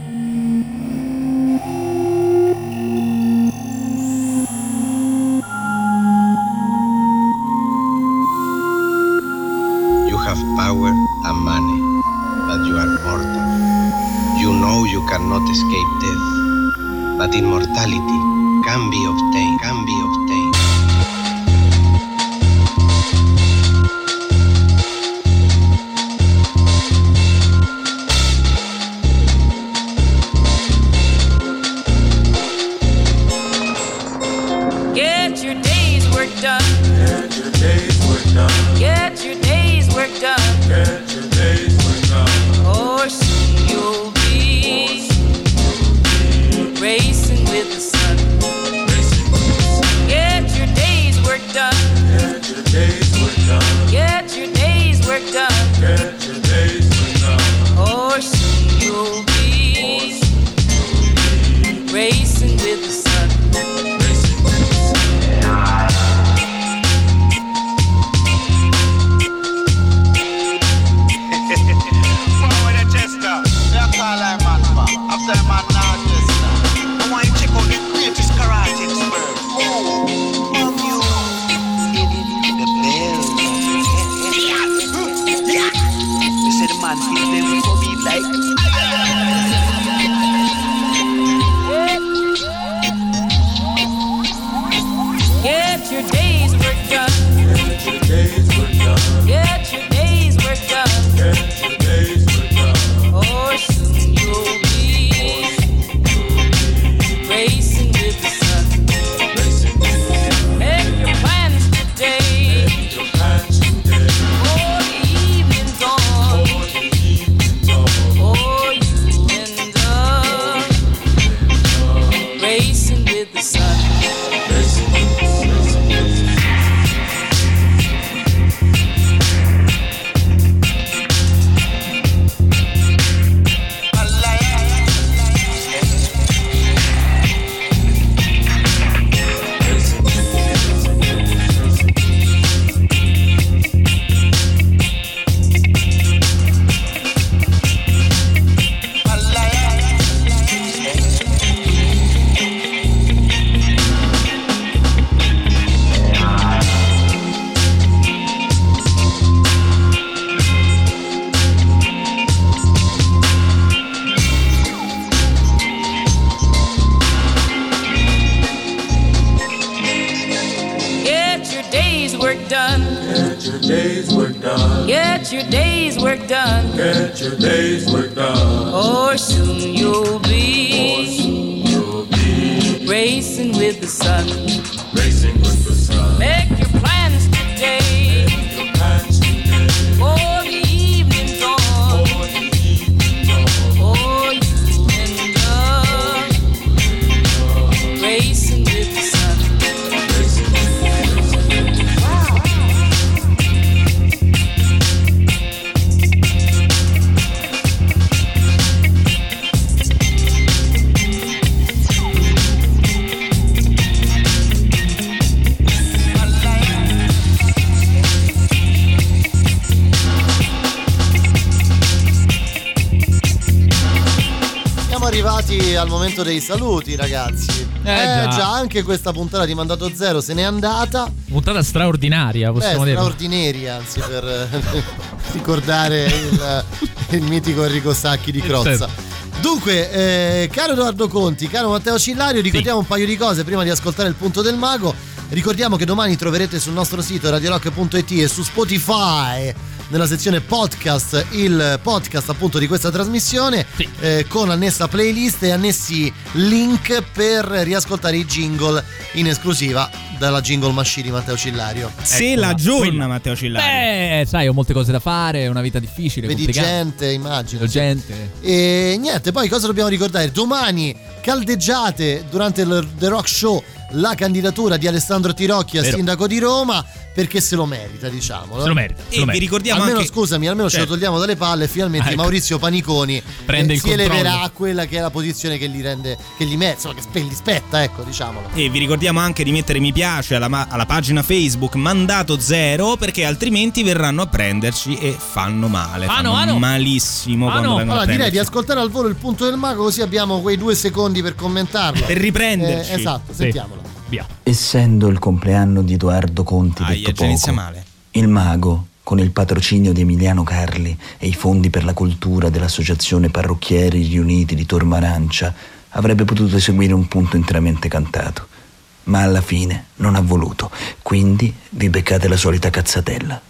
Anche questa puntata di Mandato Zero se n'è andata. Puntata straordinaria, possiamo Beh, dire. straordinaria, anzi, per eh, [laughs] ricordare il, il mitico Enrico Sacchi di Crozza. Certo. Dunque, eh, caro Edoardo Conti, caro Matteo Cillario, ricordiamo un paio di cose prima di ascoltare il punto del mago. Ricordiamo che domani troverete sul nostro sito radiorock.it e su Spotify nella sezione podcast il podcast appunto di questa trasmissione eh, con annessa playlist e annessi link per riascoltare i jingle in esclusiva dalla jingle machine di Matteo Cillario. Se Eccola, la giorna. Matteo Cillario. Beh, sai, ho molte cose da fare, è una vita difficile, Vedi complicata. gente, immagino. Vedo gente. E niente, poi cosa dobbiamo ricordare? Domani caldeggiate durante il The Rock Show la candidatura di Alessandro Tirocchi a Vero. sindaco di Roma perché se lo merita, diciamo. Se lo merita, se E lo vi merita. ricordiamo almeno anche scusami, almeno ce Certo. lo togliamo dalle palle e finalmente Ah, ecco. Maurizio Paniconi Prende eh, il si controllo. eleverà a quella che è la posizione che gli rende che gli mette, insomma, che gli spetta, ecco, diciamolo. E vi ricordiamo anche di mettere mi piace alla, ma- alla pagina Facebook Mandato Zero perché altrimenti verranno a prenderci e fanno male. Fanno, fanno fanno. malissimo Fanno. quando vengono Allora direi di ascoltare al volo il punto del mago così abbiamo quei due secondi per commentarlo. Per riprenderci. Eh, esatto, Sì. sentiamolo. Via. Essendo il compleanno di Edoardo Conti Aia, detto poco, male. il mago, con il patrocinio di Emiliano Carli e i fondi per la cultura dell'Associazione Parrucchieri Riuniti di Tormarancia, avrebbe potuto eseguire un punto interamente cantato. Ma alla fine non ha voluto, quindi vi beccate la solita cazzatella.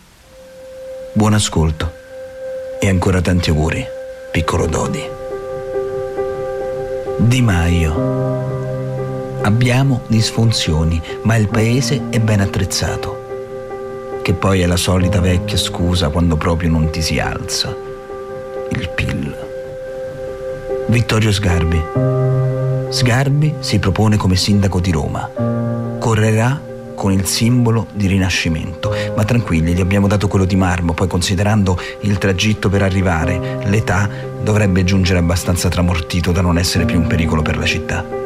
Buon ascolto e ancora tanti auguri, piccolo Dodi. Di Maio. Abbiamo disfunzioni, ma il paese è ben attrezzato. Che poi è la solita vecchia scusa quando proprio non ti si alza. Il PIL. Vittorio Sgarbi. Sgarbi si propone come sindaco di Roma. Correrà con il simbolo di rinascimento. Ma tranquilli, gli abbiamo dato quello di marmo, poi considerando il tragitto per arrivare, l'età dovrebbe giungere abbastanza tramortito da non essere più un pericolo per la città.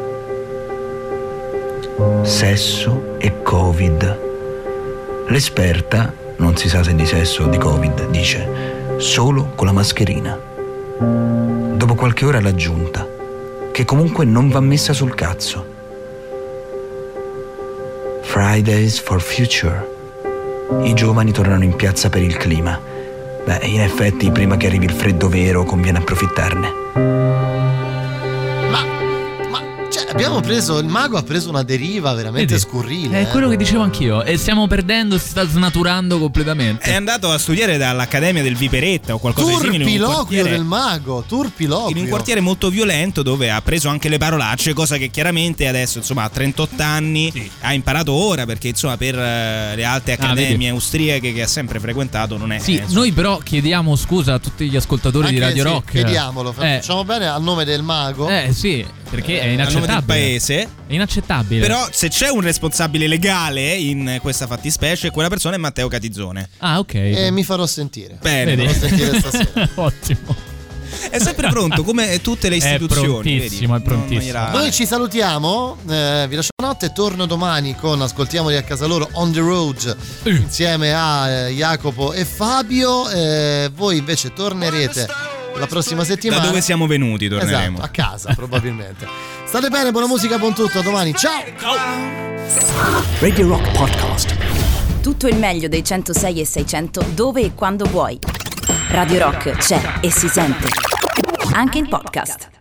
Sesso e Covid. L'esperta, non si sa se di sesso o di Covid, dice solo con la mascherina. Dopo qualche ora l'ha aggiunta, che comunque non va messa sul cazzo. Fridays for Future. I giovani tornano in piazza per il clima. Beh, in effetti, prima che arrivi il freddo vero, conviene approfittarne. Abbiamo preso, il mago ha preso una deriva veramente Vedi? scurrile. È eh. quello che dicevo anch'io. E stiamo perdendo, si sta snaturando completamente. È andato a studiare dall'Accademia del Viperetta o qualcosa di simile. Turpiloquio del mago, turpiloquio. in un quartiere molto violento dove ha preso anche le parolacce, cosa che chiaramente adesso insomma a 38 anni ha imparato ora perché insomma per eh, le alte Ah, accademie vedi. austriache che ha sempre frequentato non è Sì, eh, noi però chiediamo scusa a tutti gli ascoltatori Anche di Radio sì, Rock. Chiediamolo, Eh, facciamo bene a nome del mago. eh sì, perché è a nome del inaccettabile. paese. È inaccettabile. Però se c'è un responsabile legale in questa fattispecie, quella persona è Matteo Catizzone. Ah, ok. E mi farò sentire. Bene, Mi farò sentire stasera. [laughs] Ottimo. È sempre pronto come tutte le È istituzioni. prontissimo, vedi? è prontissimo. Gliela- Noi ci salutiamo, eh, vi lascio notte, torno domani con Ascoltiamoli a casa loro on the road insieme a eh, Jacopo e Fabio. Eh, voi invece tornerete la prossima settimana. Da dove siamo venuti torneremo. Esatto, a casa probabilmente. State bene, buona musica, buon tutto, a domani. Ciao! Radio Rock Podcast. Tutto il meglio dei 106 e 600 dove e quando vuoi. Radio Rock c'è e si sente. Anche in podcast.